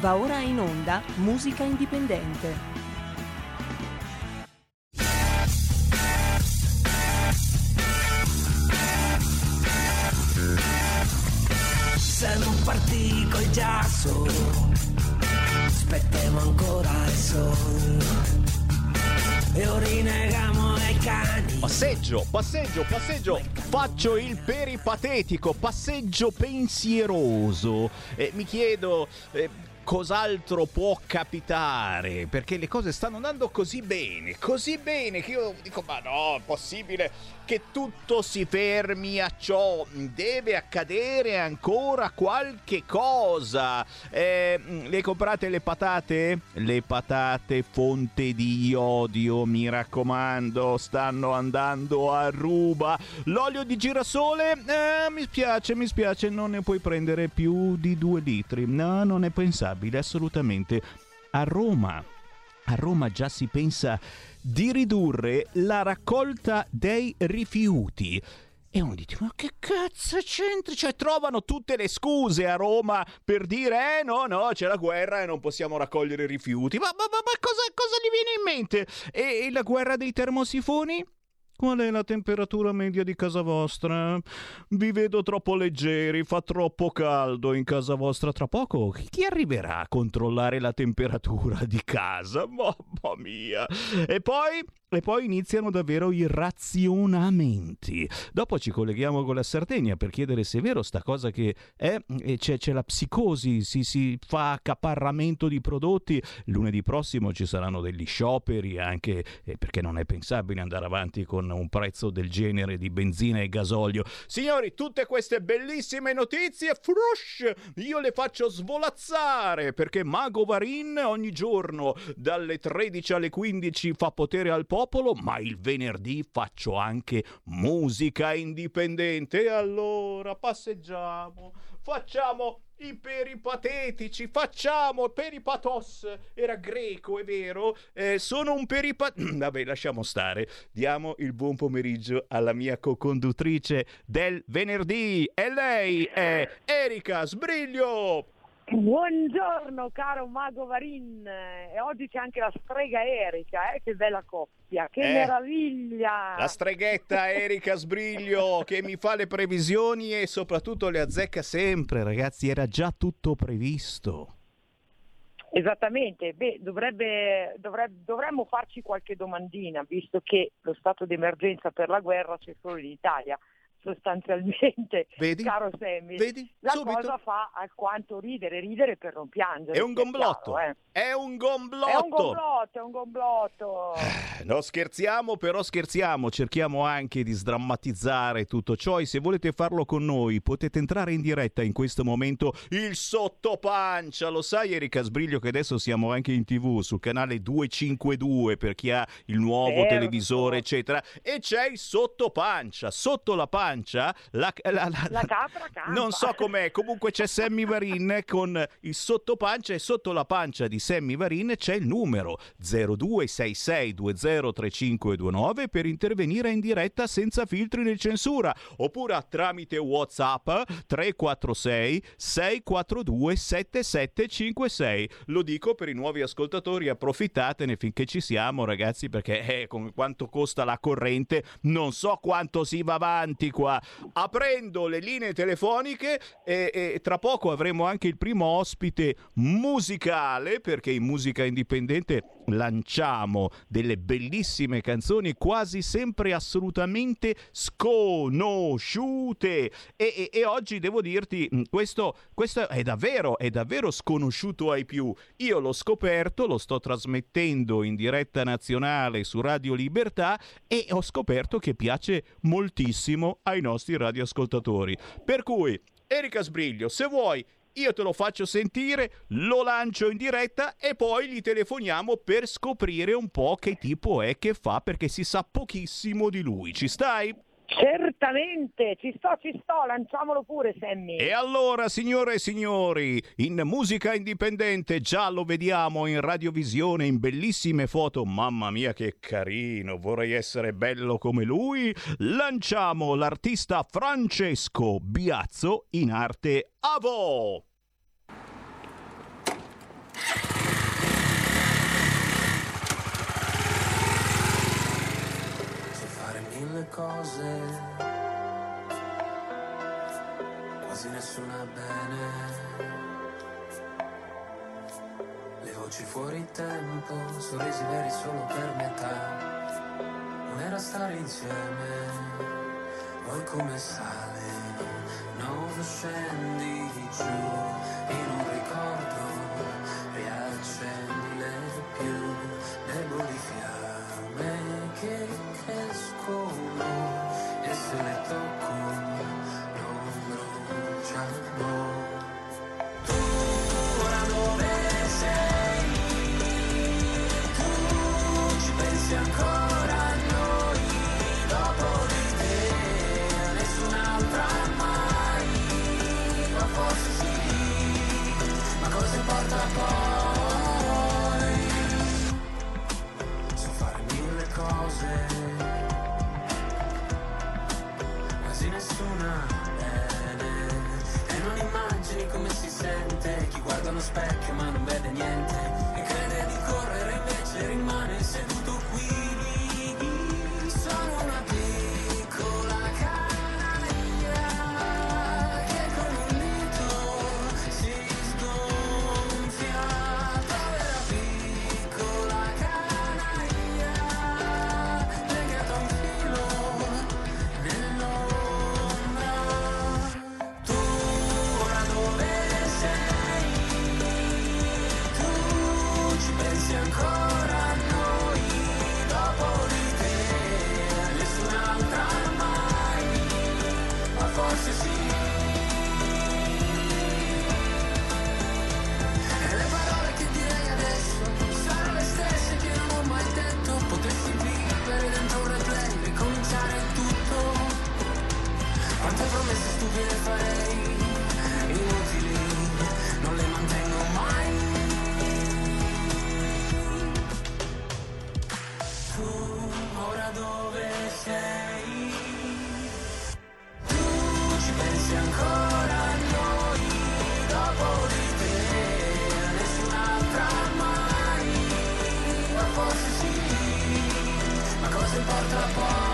Va ora in onda Musica Indipendente. Siamo partiti col giasso, aspettiamo ancora il sole e orinegamo ai cani. Passeggio, passeggio, passeggio, faccio il peripatetico, passeggio pensieroso. E mi chiedo... eh, Cos'altro può capitare? Perché le cose stanno andando così bene, così bene che io dico: ma no, è possibile che tutto si fermi a ciò? Deve accadere ancora qualche cosa. Eh, le comprate le patate? Le patate fonte di iodio, mi raccomando, stanno andando a ruba. L'olio di girasole? Eh, mi spiace, mi spiace, non ne puoi prendere più di due litri. No, non è pensabile, assolutamente. A Roma. A Roma già si pensa di ridurre la raccolta dei rifiuti. E uno dice, ma che cazzo c'entri? Cioè, trovano tutte le scuse a Roma per dire, eh no, no, c'è la guerra e non possiamo raccogliere rifiuti. Ma, ma, ma, ma cosa, cosa gli viene in mente? E, e la guerra dei termosifoni? Qual è la temperatura media di casa vostra? Vi vedo troppo leggeri, fa troppo caldo in casa vostra. Tra poco chi arriverà a controllare la temperatura di casa? Mamma mia! E poi e poi iniziano davvero i razionamenti. Dopo ci colleghiamo con la Sardegna per chiedere se è vero sta cosa che è, c'è, c'è, la psicosi, si, si, fa accaparramento di prodotti. Lunedì prossimo ci saranno degli scioperi anche eh, perché non è pensabile andare avanti con un prezzo del genere di benzina e gasolio. Signori, tutte queste bellissime notizie, frush, io le faccio svolazzare perché Mago Varin ogni giorno dalle 13 alle 15 fa potere al popolo popolo, ma il venerdì faccio anche musica indipendente. E allora passeggiamo, facciamo i peripatetici, facciamo peripatos, era greco, è vero? Eh, sono un peripat... Vabbè, lasciamo stare. Diamo il buon pomeriggio alla mia co-conduttrice del venerdì e lei è Erika Sbriglio. Buongiorno caro Mago Varin e oggi c'è anche la strega Erika, eh? che bella coppia, che eh, meraviglia! La streghetta Erika Sbriglio che mi fa le previsioni e soprattutto le azzecca sempre, ragazzi, era già tutto previsto. Esattamente, Beh, dovrebbe, dovrebbe, dovremmo farci qualche domandina, visto che lo stato d'emergenza per la guerra c'è solo in Italia sostanzialmente, Vedi? caro Sammy. Vedi? La Subito. cosa fa alquanto ridere, ridere per non piangere. È un gomblotto, chiaro, eh. è un gomblotto. È un gomblotto, è un gomblotto. No, scherziamo, però scherziamo, cerchiamo anche di sdrammatizzare tutto ciò e se volete farlo con noi potete entrare in diretta in questo momento il sottopancia, lo sai Erika Sbriglio che adesso siamo anche in tv sul canale 252 per chi ha il nuovo Certo. televisore eccetera e c'è il sottopancia, sotto la pancia la, la- la- La capra campa. non so com'è, comunque c'è Sammy Varin con il sottopancia e sotto la pancia di Sammy Varin c'è il numero 0266203529 per intervenire in diretta senza filtri né censura oppure tramite WhatsApp 346 642 7756. Lo dico per i nuovi ascoltatori, approfittatene finché ci siamo ragazzi perché eh, con quanto costa la corrente non so quanto si va avanti qua. Aprendo le linee telefoniche e, e tra poco avremo anche il primo ospite musicale perché in musica indipendente lanciamo delle bellissime canzoni quasi sempre assolutamente sconosciute e, e- e oggi devo dirti mh, questo, questo è davvero è davvero sconosciuto ai più io l'ho scoperto lo sto trasmettendo in diretta nazionale su Radio Libertà e ho scoperto che piace moltissimo ai nostri radioascoltatori per cui Erika Sbriglio se vuoi io te lo faccio sentire, lo lancio in diretta e poi gli telefoniamo per scoprire un po' che tipo è che fa perché si sa pochissimo di lui. Ci stai? Certamente, ci sto, ci sto, lanciamolo pure Sammy. E allora, signore e signori, in musica indipendente già lo vediamo in radiovisione, in bellissime foto. Mamma mia, che carino! Vorrei essere bello come lui. Lanciamo l'artista Francesco Biazzo in arte Avo. Mille cose, quasi nessuna bene. Le voci fuori tempo, sorrisi veri solo per metà. Non era stare insieme, poi come sale, non scendi giù sente chi guarda uno specchio ma non vede niente, e crede di correre invece rimane seduto qui. Quante promesse stupide farei, inutili, non le mantengo mai. Tu ora dove sei? Tu ci pensi ancora a noi dopo di te, a nessun'altra mai, ma forse sì, ma cosa importa poi?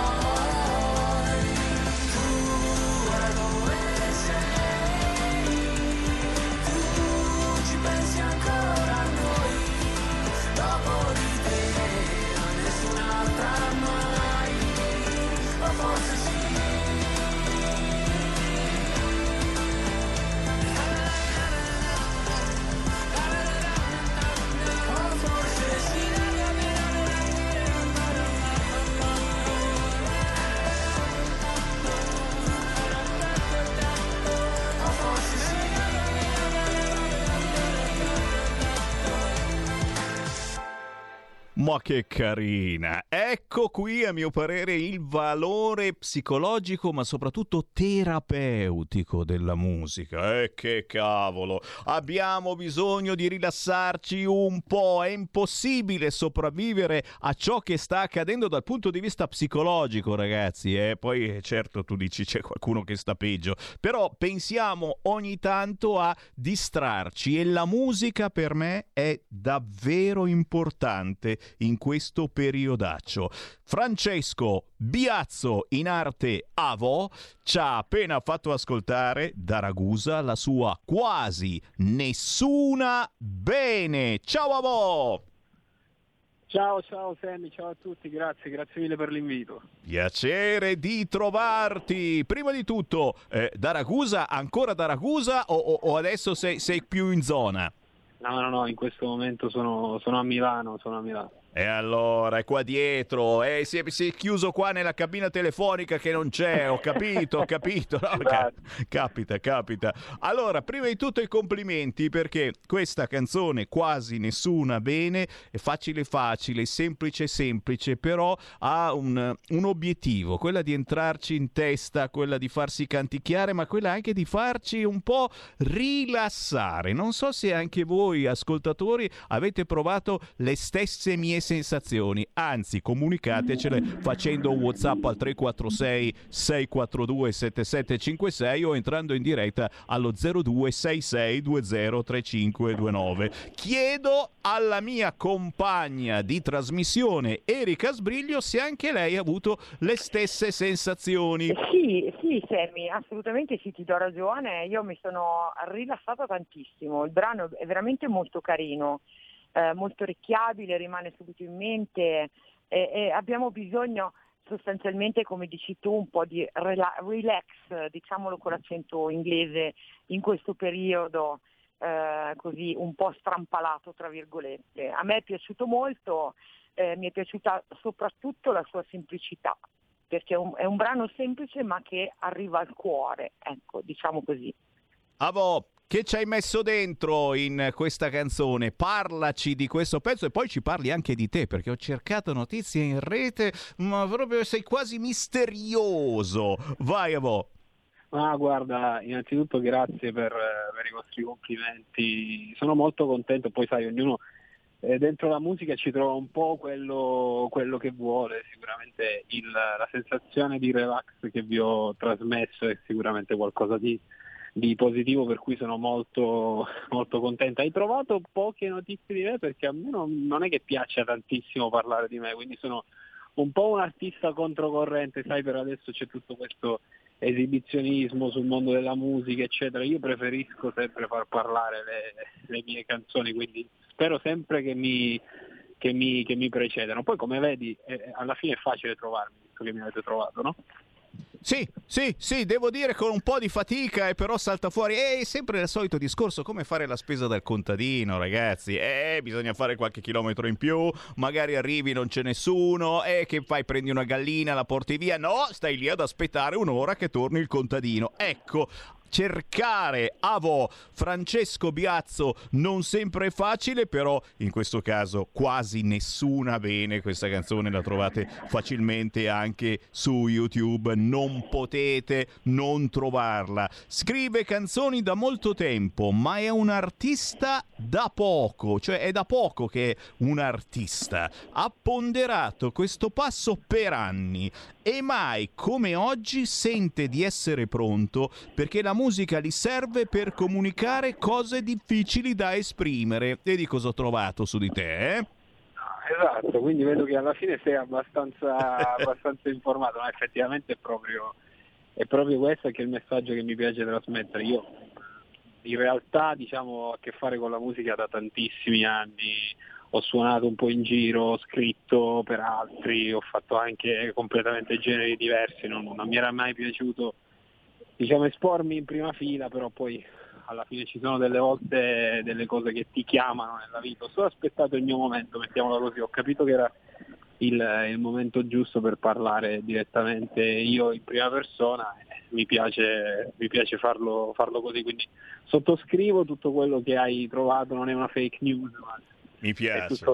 Ma che carina! Ecco qui a mio parere il valore psicologico ma soprattutto terapeutico della musica. E che cavolo! Abbiamo bisogno di rilassarci un po', è impossibile sopravvivere a ciò che sta accadendo dal punto di vista psicologico, ragazzi. E poi certo tu dici c'è qualcuno che sta peggio, però pensiamo ogni tanto a distrarci e la musica per me è davvero importante in questo periodaccio. Francesco Biazzo in arte Avo ci ha appena fatto ascoltare da Ragusa la sua quasi nessuna bene. Ciao Avo! Ciao, ciao Sammy, ciao a tutti, grazie, grazie mille per l'invito. Piacere di trovarti. Prima di tutto, eh, da Ragusa, ancora da Ragusa o, o- o adesso sei, sei più in zona? No, no, no, in questo momento sono, sono a Milano, sono a Milano. E allora, è qua dietro, eh, si, è, si è chiuso qua nella cabina telefonica che non c'è, ho capito, ho capito. No, ca- capita, capita. Allora, prima di tutto i complimenti perché questa canzone, quasi nessuna bene, è facile facile, semplice semplice, però ha un, un obiettivo, quella di entrarci in testa, quella di farsi canticchiare, ma quella anche di farci un po' rilassare. Non so se anche voi, ascoltatori, avete provato le stesse mie sensazioni, anzi comunicatecele facendo un WhatsApp al 346 642 7756 o entrando in diretta allo 0266203529. Chiedo alla mia compagna di trasmissione Erika Sbriglio se anche lei ha avuto le stesse sensazioni. Sì, sì, Sammy, assolutamente sì, ti do ragione. Io mi sono rilassata tantissimo. Il brano è veramente molto carino, eh, molto orecchiabile, rimane subito in mente e, e abbiamo bisogno sostanzialmente, come dici tu, un po' di rela- relax, diciamolo con l'accento inglese, in questo periodo eh, così un po' strampalato, tra virgolette. A me è piaciuto molto, eh, mi è piaciuta soprattutto la sua semplicità, perché è un, è un brano semplice ma che arriva al cuore, ecco, diciamo così. Avo, che ci hai messo dentro in questa canzone? Parlaci di questo pezzo e poi ci parli anche di te, perché ho cercato notizie in rete, ma proprio sei quasi misterioso. Vai, Avo. Ah, guarda, innanzitutto grazie per, per, i vostri complimenti. Sono molto contento, poi sai, ognuno eh, dentro la musica ci trova un po' quello, quello che vuole, sicuramente il, la sensazione di relax che vi ho trasmesso è sicuramente qualcosa di, di positivo per cui sono molto, molto contenta. Hai trovato poche notizie di me perché a me non, non è che piaccia tantissimo parlare di me, quindi sono un po' un artista controcorrente, sai per adesso c'è tutto questo esibizionismo sul mondo della musica, eccetera. Io preferisco sempre far parlare le, le mie canzoni, quindi spero sempre che mi, che mi, che mi precedano. Poi come vedi eh, alla fine è facile trovarmi, visto che mi avete trovato, no? Sì, sì, sì, devo dire con un po' di fatica e però salta fuori. È sempre il solito discorso, come fare la spesa dal contadino, ragazzi. Eh, bisogna fare qualche chilometro in più, magari arrivi non c'è nessuno, e eh, che fai? Prendi una gallina, la porti via? No, stai lì ad aspettare un'ora che torni il contadino. Ecco, cercare Avo Francesco Biazzo non sempre è facile però in questo caso quasi nessuna bene. Questa canzone la trovate facilmente anche su YouTube. Non potete non trovarla. Scrive canzoni da molto tempo ma è un artista da poco cioè è da poco che è un artista. Ha ponderato questo passo per anni e mai come oggi sente di essere pronto perché la musica gli serve per comunicare cose difficili da esprimere. E di cosa ho trovato su di te? Eh? Esatto, quindi vedo che alla fine sei abbastanza, abbastanza informato, ma effettivamente è proprio, è proprio questo che è il messaggio che mi piace trasmettere. Io in realtà diciamo, ho a che fare con la musica da tantissimi anni, ho suonato un po' in giro, ho scritto per altri, ho fatto anche completamente generi diversi, non, non mi era mai piaciuto diciamo, espormi in prima fila, però poi alla fine ci sono delle volte delle cose che ti chiamano nella vita. Ho solo aspettato il mio momento, mettiamola così, ho capito che era il, il momento giusto per parlare direttamente io in prima persona mi piace, mi piace farlo, farlo, così, quindi sottoscrivo tutto quello che hai trovato, non è una fake news, ma mi piace.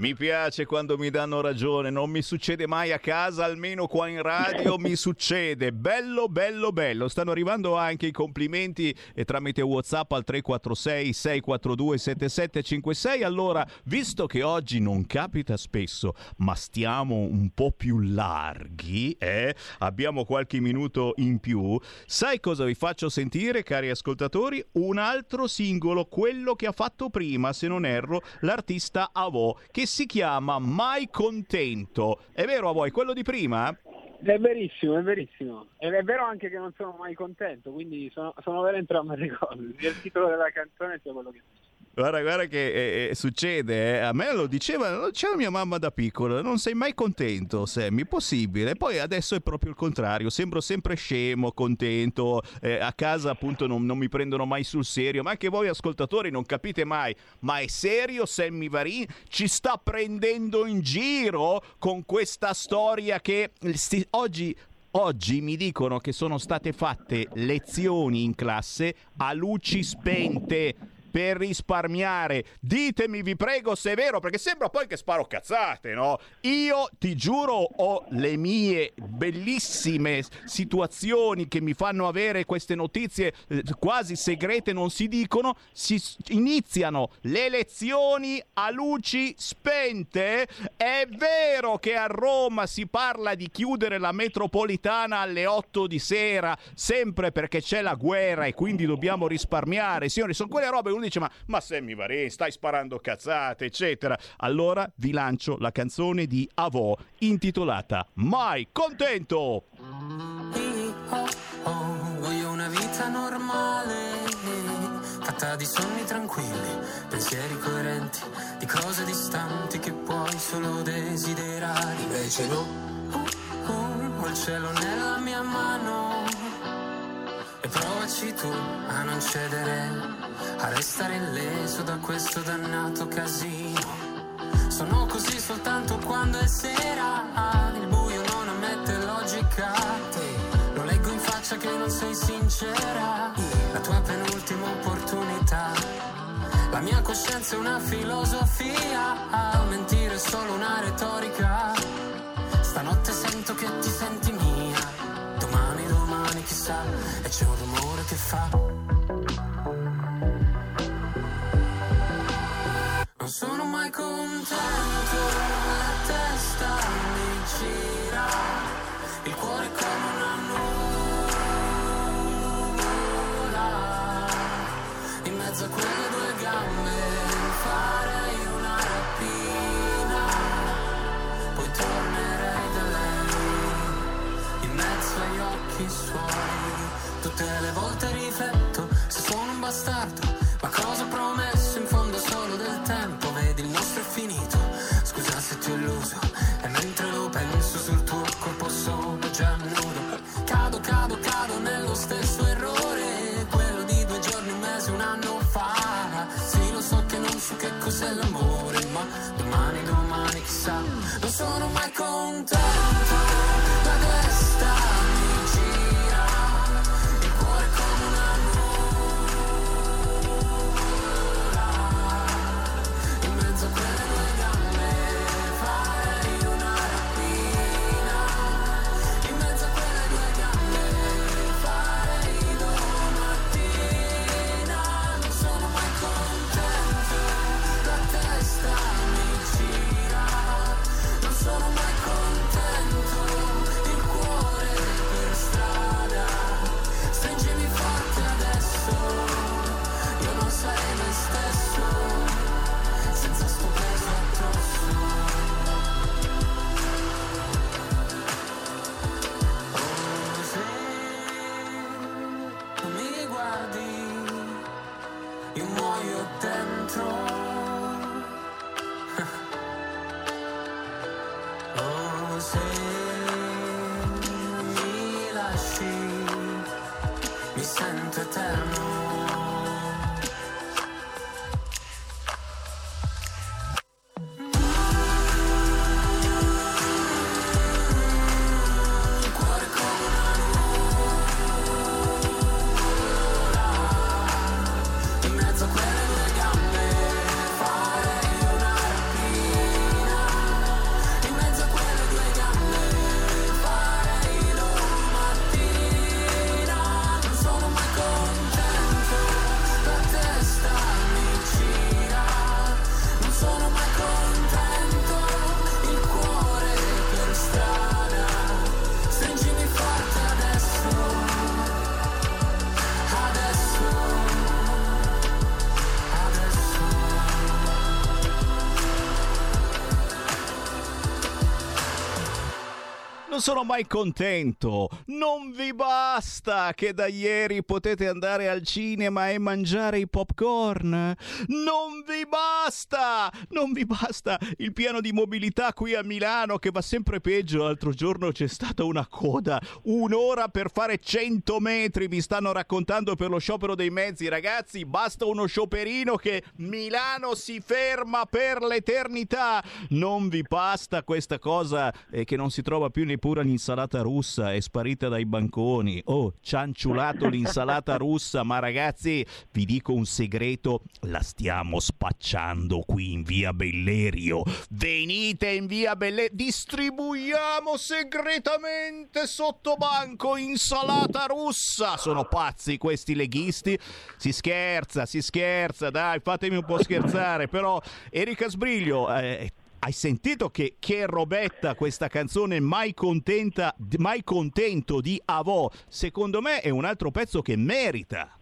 Mi piace quando mi danno ragione, non mi succede mai a casa, almeno qua in radio mi succede. Bello, bello, bello. Stanno arrivando anche i complimenti e tramite WhatsApp al 346 642 7756. Allora, visto che oggi non capita spesso, ma stiamo un po' più larghi, eh? abbiamo qualche minuto in più, sai cosa vi faccio sentire, cari ascoltatori? Un altro singolo, quello che ha fatto prima, se non erro, l'artista Avo, che si chiama Mai Contento. È vero Avo, è quello di prima? È verissimo, è verissimo. Ed è vero anche che non sono mai contento, quindi sono, sono vere entrambe le cose, sia il titolo della canzone sia quello che dice. Guarda, guarda che eh, eh, succede, eh. a me lo diceva, lo diceva mia mamma da piccolo, non sei mai contento, Sammy, possibile. Poi adesso è proprio il contrario, sembro sempre scemo, contento, eh, a casa appunto non, non, mi prendono mai sul serio, ma anche voi ascoltatori non capite mai, ma è serio Sammy Varin? Ci sta prendendo in giro con questa storia che sti- oggi Oggi mi dicono che sono state fatte lezioni in classe a luci spente per risparmiare. Ditemi, vi prego, se è vero, perché sembra poi che sparo cazzate, no? Io ti giuro ho le mie bellissime situazioni che mi fanno avere queste notizie eh, quasi segrete, non si dicono, si iniziano le elezioni a luci spente. È vero che a Roma si parla di chiudere la metropolitana alle 8 di sera, sempre perché c'è la guerra e quindi dobbiamo risparmiare. Signori, sono quelle robe uno dice ma, ma Sammy Varin, stai sparando cazzate, eccetera. Allora vi lancio la canzone di Avò intitolata Mai contento. Voglio una vita normale, fatta di sogni tranquilli, pensieri coerenti, di cose distanti che puoi solo desiderare. Invece no, oh, ho il cielo nella mia mano. E provaci tu a non cedere, a restare illeso da questo dannato casino. Sono così soltanto quando è sera, il buio non ammette logica. Lo leggo in faccia che non sei sincera, la tua penultima opportunità. La mia coscienza è una filosofia, mentire è solo una retorica. Stanotte sento che ti senti mia, domani, domani chissà, e c'è un rumore che fa. Non sono mai contento, la testa mi gira, il cuore come una nuvola. In mezzo a quelle bastardo, ma cosa ho promesso in fondo solo del tempo, vedi il nostro è finito, scusa se ti ho illuso, e mentre lo penso sul tuo corpo sono già nudo, cado, cado, cado nello stesso errore, quello di due giorni, un mese, un anno fa, sì lo so che non so che cos'è l'amore, ma domani, domani chissà, non sono mai contento, sono mai contento. Non vi basta che da ieri potete andare al cinema e mangiare i popcorn. Non vi basta. Non vi basta il piano di mobilità qui a Milano che va sempre peggio. L'altro giorno c'è stata una coda, un'ora per fare 100 metri. Vi stanno raccontando per lo sciopero dei mezzi, ragazzi. Basta uno scioperino che Milano si ferma per l'eternità. Non vi basta questa cosa eh, che non si trova più nei pure l'insalata russa, è sparita dai banconi. Oh, cianciulato l'insalata russa, ma ragazzi, vi dico un segreto, la stiamo spacciando qui in via Bellerio. Venite in via Bellerio, distribuiamo segretamente sotto banco insalata russa. Sono pazzi questi leghisti. Si scherza, si scherza, dai, fatemi un po' scherzare, però Erika Sbriglio, eh, hai sentito che, che robetta questa canzone mai, contenta, mai contento di Avò? Secondo me è un altro pezzo che merita.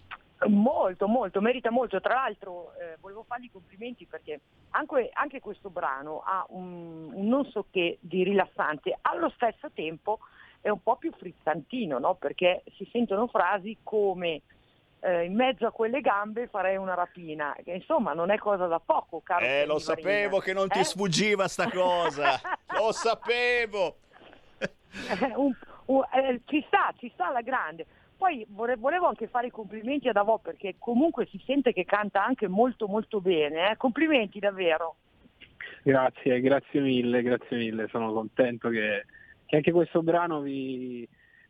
Molto, molto, merita molto. Tra l'altro eh, volevo fargli i complimenti perché anche, anche questo brano ha un, un, non so che di rilassante, allo stesso tempo è un po' più frizzantino, no? perché si sentono frasi come eh, in mezzo a quelle gambe farei una rapina, che insomma non è cosa da poco, caro. Eh, lo sapevo che non ti eh? sfuggiva sta cosa, lo sapevo. un, un, eh, ci sta, ci sta alla grande. Poi volevo anche fare i complimenti ad Avò perché comunque si sente che canta anche molto molto bene. Eh? Complimenti davvero. Grazie, grazie mille, grazie mille. Sono contento che, che anche questo brano vi,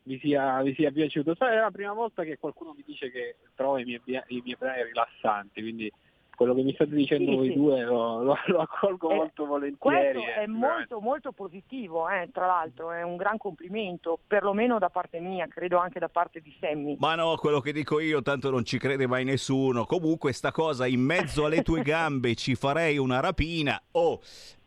vi sia, vi sia piaciuto. È la prima volta che qualcuno mi dice che trova i miei, i miei brani rilassanti, quindi quello che mi state dicendo sì, voi sì. due lo, lo, lo accolgo eh, molto volentieri. Questo è molto molto positivo, eh, tra l'altro, è un gran complimento, perlomeno da parte mia, credo anche da parte di Sammy. Ma no, quello che dico io, tanto non ci crede mai nessuno. Comunque sta cosa, in mezzo alle tue gambe ci farei una rapina. Oh,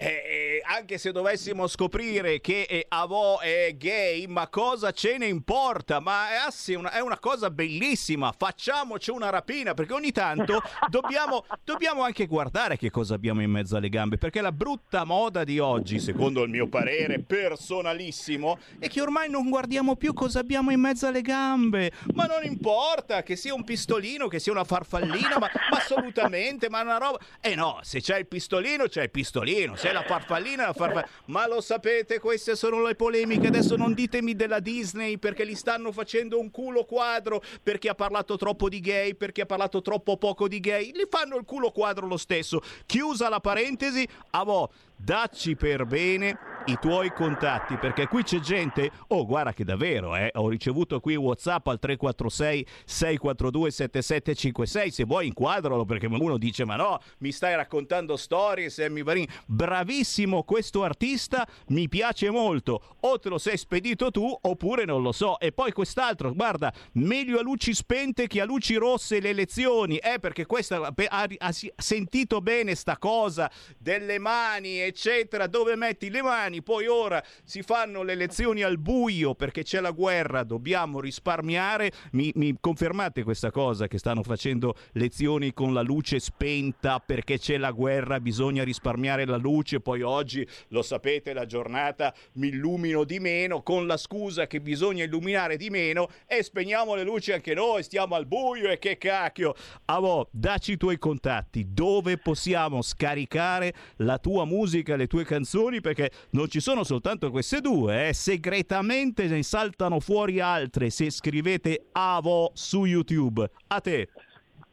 eh, anche se dovessimo scoprire che eh, Avò è gay, ma cosa ce ne importa? Ma è, assi, una, è una cosa bellissima, facciamoci una rapina, perché ogni tanto dobbiamo dobbiamo anche guardare che cosa abbiamo in mezzo alle gambe, perché la brutta moda di oggi, secondo il mio parere personalissimo, è che ormai non guardiamo più cosa abbiamo in mezzo alle gambe. Ma non importa che sia un pistolino, che sia una farfallina, ma, ma assolutamente, ma una roba... Eh no, se c'è il pistolino, c'è il pistolino, se è la farfallina, la farfallina... Ma lo sapete, queste sono le polemiche, adesso non ditemi della Disney perché li stanno facendo un culo quadro, perché ha parlato troppo di gay, perché ha parlato troppo poco di gay, li fanno il culo quadro lo stesso. Chiusa la parentesi, Avò, dacci per bene i tuoi contatti perché qui c'è gente oh guarda che davvero eh, ho ricevuto qui whatsapp al 346 642 7756 se vuoi inquadralo perché uno dice ma no mi stai raccontando storie Sammy Varin bravissimo questo artista mi piace molto. O te lo sei spedito tu oppure non lo so. E poi quest'altro guarda meglio a luci spente che a luci rosse le elezioni eh perché questa ha, ha, ha sentito bene sta cosa delle mani eccetera dove metti le mani poi ora si fanno le lezioni al buio perché c'è la guerra, dobbiamo risparmiare. Mi, mi, confermate questa cosa che stanno facendo lezioni con la luce spenta perché c'è la guerra, bisogna risparmiare la luce, poi oggi lo sapete la giornata mi illumino di meno con la scusa che bisogna illuminare di meno e spegniamo le luci anche noi, stiamo al buio e che cacchio. Avo, dacci i tuoi contatti, dove possiamo scaricare la tua musica, le tue canzoni perché non ci sono soltanto queste due, eh. segretamente ne saltano fuori altre se scrivete Avo su YouTube. A te.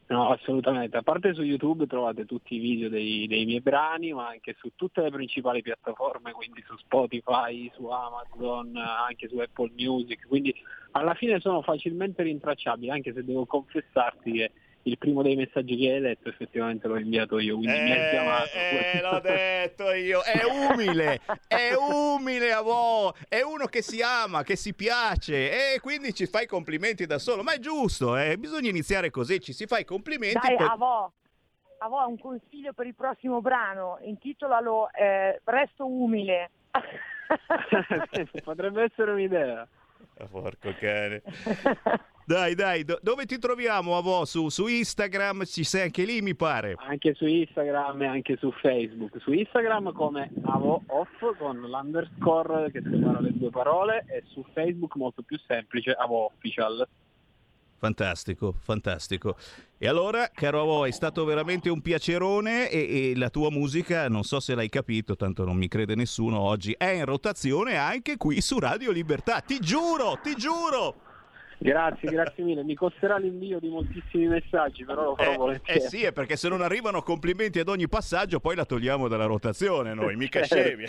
No, assolutamente. A parte su YouTube trovate tutti i video dei, dei, miei brani, ma anche su tutte le principali piattaforme, quindi su Spotify, su Amazon, anche su Apple Music. Quindi alla fine sono facilmente rintracciabili, anche se devo confessarti che il primo dei messaggi che hai letto effettivamente l'ho inviato io, quindi eh, mi hai chiamato. Eh, l'ho detto io, è umile, è umile a voi, è uno che si ama, che si piace e quindi ci fai complimenti da solo, ma è giusto, eh? bisogna iniziare così, ci si fa i complimenti. Dai, poi... Avo, Avo, un consiglio per il prossimo brano, intitolalo eh, Resto umile. Potrebbe essere un'idea. Oh, porco cane. Dai, dai, do- dove ti troviamo, Avo? Su, su, Instagram ci sei anche lì, mi pare. Anche su Instagram e anche su Facebook. Su Instagram come Avo Off con l'underscore che separa le due parole e su Facebook molto più semplice Avo Official. Fantastico, fantastico. E allora, caro Avo, è stato veramente un piacerone e, e, la tua musica, non so se l'hai capito, tanto non mi crede nessuno oggi, è in rotazione anche qui su Radio Libertà. Ti giuro, ti giuro! Grazie, grazie mille. Mi costerà l'invio di moltissimi messaggi, però lo farò Eh, volentieri. eh sì, è perché se non arrivano complimenti ad ogni passaggio, poi la togliamo dalla rotazione noi, mica Certo. scemi.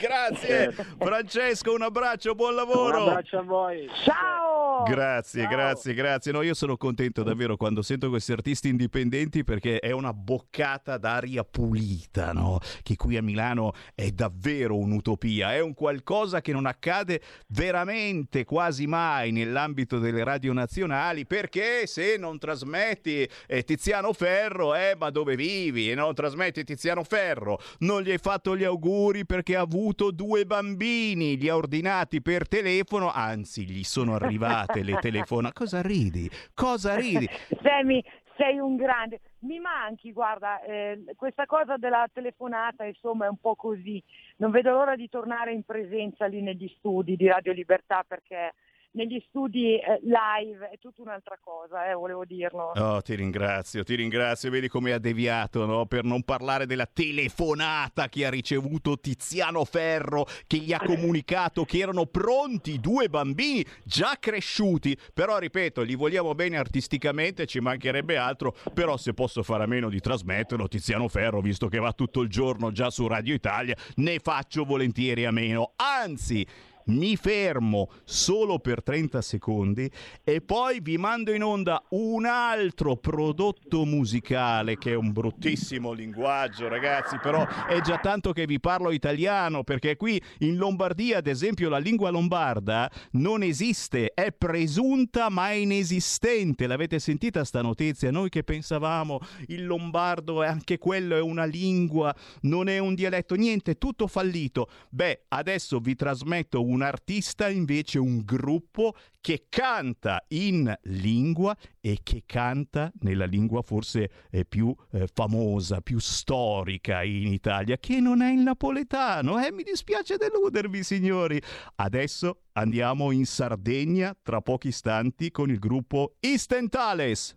Grazie, Francesco, un abbraccio, buon Un lavoro. abbraccio a voi. Ciao! Grazie, Ciao. grazie, grazie. No, io sono contento davvero quando sento questi artisti indipendenti perché è una boccata d'aria pulita, no? Che qui a Milano è davvero un'utopia, è un qualcosa che non accade veramente quasi mai nell'ambito delle radio nazionali perché se non trasmetti eh, Tiziano Ferro, eh, ma dove vivi? E non trasmetti Tiziano Ferro, non gli hai fatto gli auguri perché ha avuto due bambini, li ha ordinati per telefono, anzi gli sono arrivate le telefonate. Cosa ridi? Cosa ridi? Semi, sei un grande. Mi manchi, guarda, eh, questa cosa della telefonata, insomma, è un po' così. Non vedo l'ora di tornare in presenza lì negli studi di Radio Libertà perché negli studi eh, live è tutta un'altra cosa, eh, volevo dirlo. Oh, ti ringrazio, ti ringrazio. Vedi come ha deviato, no? Per non parlare della telefonata che ha ricevuto Tiziano Ferro, che gli ha comunicato che erano pronti due bambini già cresciuti. Però, ripeto, li vogliamo bene artisticamente, ci mancherebbe altro. Però, se posso fare a meno di trasmetterlo, Tiziano Ferro, visto che va tutto il giorno già su Radio Italia, ne faccio volentieri a meno. Anzi. Mi fermo solo per 30 secondi e poi vi mando in onda un altro prodotto musicale che è un bruttissimo linguaggio, ragazzi, però è già tanto che vi parlo italiano perché qui in Lombardia, ad esempio, la lingua lombarda non esiste, è presunta ma è inesistente. L'avete sentita sta notizia? Noi che pensavamo il lombardo e anche quello è una lingua, non è un dialetto, niente, tutto fallito. Beh, adesso vi trasmetto un artista, invece un gruppo che canta in lingua e che canta nella lingua forse eh, più eh, famosa, più storica in Italia, che non è il napoletano. Eh, mi dispiace deludervi, signori. Adesso andiamo in Sardegna tra pochi istanti con il gruppo Istentales.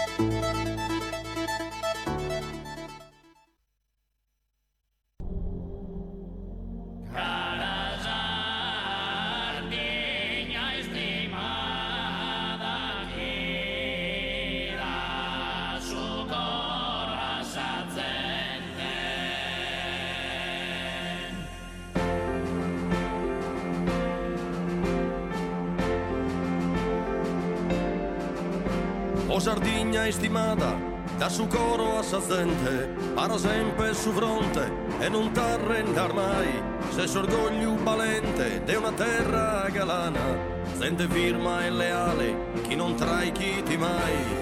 Su coro a sazzente, para sempre su fronte e non t'arrendar mai, se s'orgoglio valente de una terra galana, sente firma e leale, chi non trai chi ti mai.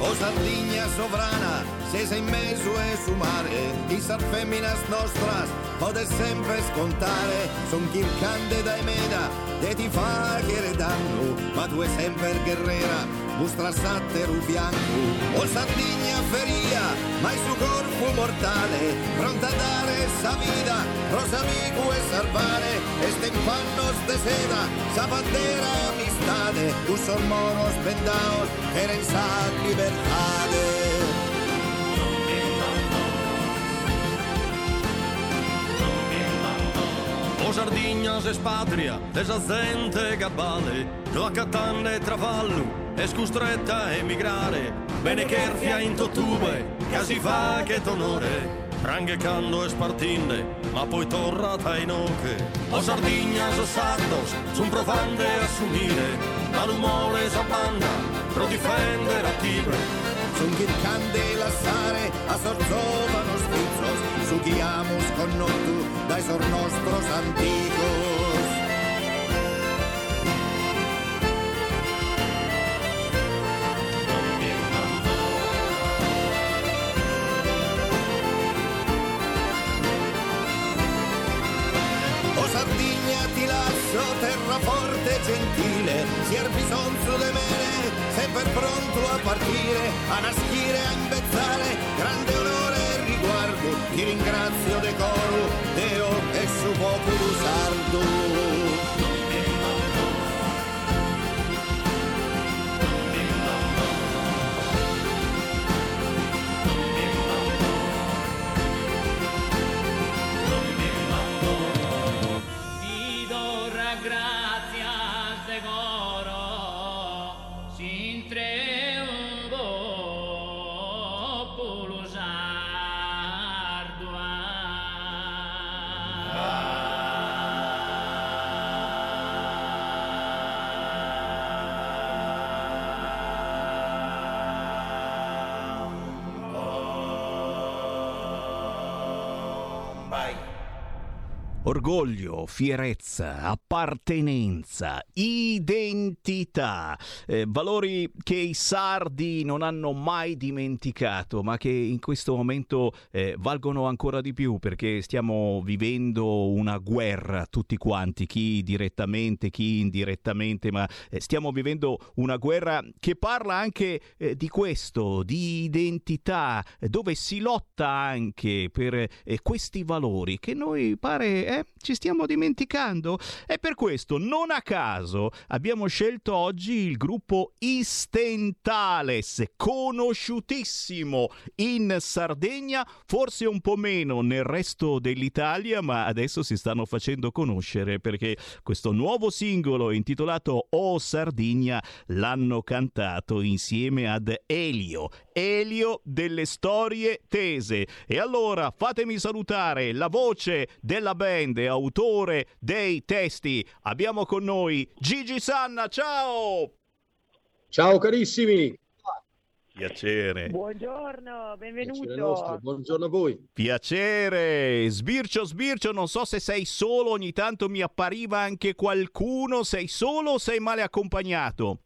O Sardegna sovrana, se sei in mezzo e su mare, di sar feminas nostras, pode sempre scontare, son chi cande da meda, e ti fa che danno, ma tu è sempre guerrera, mostra satteru bianco. O Sardegna feria, mai su corpo mortale, pronta a dare sa vida, rosa amico e salvare, e stempannos de seda, sa bandera amistade, tu son moros vendaos, eren sa libertade. O Sardegna se spatria, desazente gabbale, lo accattanne travallo, e scostretta a emigrare, bene che erfia in totube, si fa che t'onore, Ranghecando e spartinde, ma poi torrata in oche. O Sardegna so sardos, son profande a assumire, ma l'umore s'abbanda, pro difendere a Tibre. Son chi cande lassare, a sorzovano strizos, su guiamos con notu, dai sor nostros antigos. O Sardegna ti lascio forte gentile, si ha bisogno di me, sempre pronto a partire, a nascire, a imbezzare, grande Orgoglio, fierezza, appartenenza, identità, eh, valori che i sardi non hanno mai dimenticato, ma che in questo momento eh, valgono ancora di più perché stiamo vivendo una guerra tutti quanti, chi direttamente, chi indirettamente, ma eh, stiamo vivendo una guerra che parla anche eh, di questo, di identità, dove si lotta anche per eh, questi valori che noi pare eh, ci stiamo dimenticando. E per questo, non a caso, abbiamo scelto oggi il gruppo Istentales, conosciutissimo in Sardegna, forse un po' meno nel resto dell'Italia, ma adesso si stanno facendo conoscere perché questo nuovo singolo intitolato O Sardegna l'hanno cantato insieme ad Elio, Elio delle storie tese. E allora fatemi salutare la voce della band e autore dei testi. Abbiamo con noi Gigi Sanna, ciao! Ciao carissimi! Piacere. Buongiorno, benvenuto. buongiorno a voi. Piacere, sbircio, sbircio, non so se sei solo, ogni tanto mi appariva anche qualcuno, sei solo o sei male accompagnato?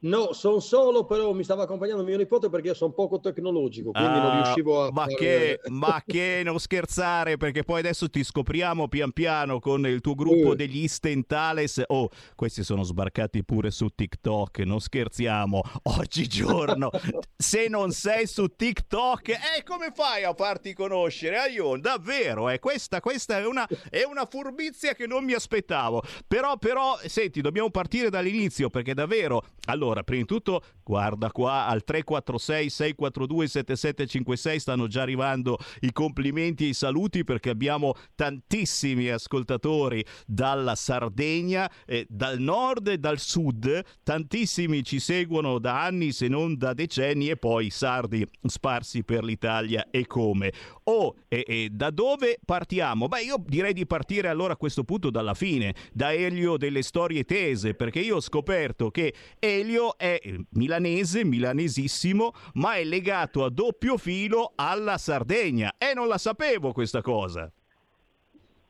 No, sono solo, però mi stava accompagnando mio nipote perché io sono poco tecnologico, quindi non Ah, riuscivo a Ma fare- che, ma che non scherzare, perché poi adesso ti scopriamo pian piano con il tuo gruppo Eh. degli Istentales. Oh, questi sono sbarcati pure su TikTok, non scherziamo. Oggigiorno, se non sei su TikTok, eh, come fai a farti conoscere? Aion, davvero, eh, questa, questa è, una, è una furbizia che non mi aspettavo. Però, però, senti, dobbiamo partire dall'inizio, perché davvero... Allora, prima di tutto, guarda qua al 346 642 7756 stanno già arrivando i complimenti e i saluti perché abbiamo tantissimi ascoltatori dalla Sardegna, eh, dal nord e dal sud, tantissimi ci seguono da anni se non da decenni e poi sardi sparsi per l'Italia e come. Oh, e, e da dove partiamo? Beh, io direi di partire allora a questo punto dalla fine, da Elio delle storie tese, perché io ho scoperto che Elio è milanese, milanesissimo, ma è legato a doppio filo alla Sardegna. E non la sapevo questa cosa.